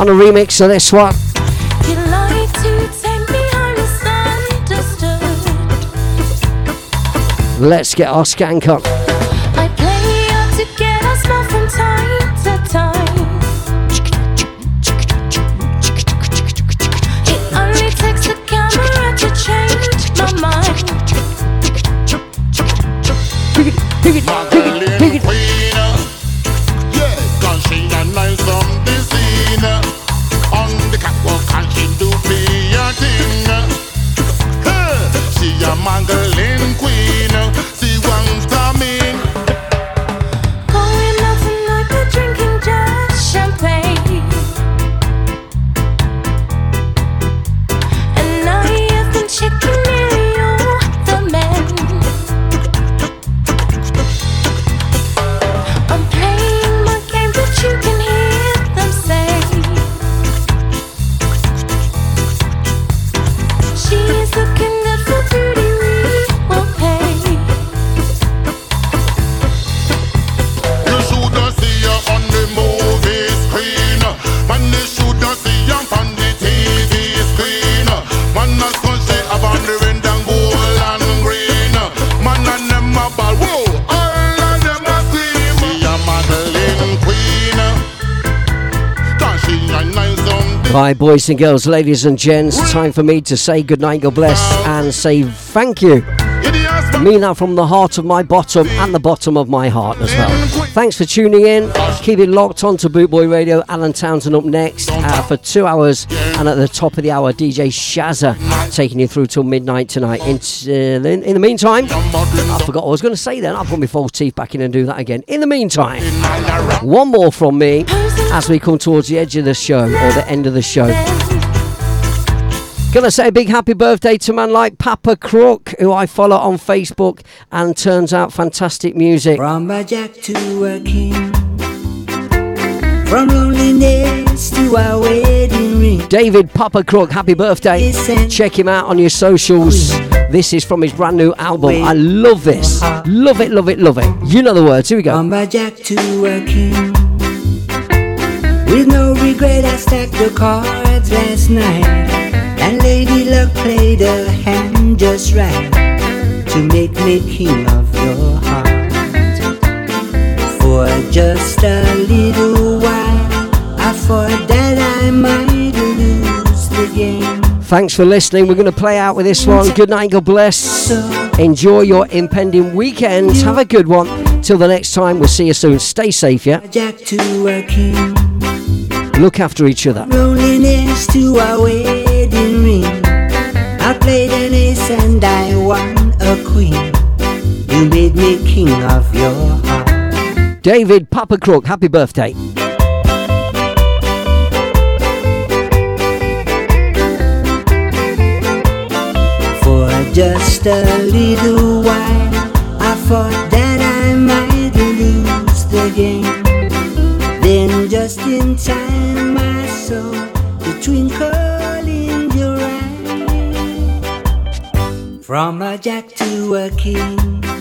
On a remix of this one. Let's get our skank on. Right, boys and girls, ladies and gents, time for me to say goodnight, God bless, and say thank you. That from the heart of my bottom and the bottom of my heart as well. Thanks for tuning in. Keep it locked on to Bootboy Radio. Alan Townsend up next uh, for two hours, and at the top of the hour, DJ Shazza taking you through till midnight tonight. In, uh, in, the meantime, I forgot what I was going to say then. I'll put my false teeth back in and do that again. In the meantime, one more from me as we come towards the edge of the show or the end of the show. Gonna say a big happy birthday to a man like Papa Crook, who I follow on Facebook and turns out fantastic music. From a jack to a king. From loneliness to a wedding ring. David Papa Crook, happy birthday. Check him out on your socials. This is from his brand new album. I love this. Love it, love it, love it. You know the words. Here we go. From a jack to a king. With no regret, I stacked the cards last night. And Lady Luck played a hand just right to make me king of your heart. For just a little while, I thought that I might lose the game. Thanks for listening. We're going to play out with this one. Good night, God bless. Enjoy your impending weekend. Have a good one. Till the next time, we'll see you soon. Stay safe, yeah? Jack to a king, Look after each other. Rolling next to a wedding ring. I played an ace and I won a queen. You made me king of your heart. David Papa Crook, happy birthday. For just a little while, I thought that I might lose the game. Then, just in time, From a jack to a king,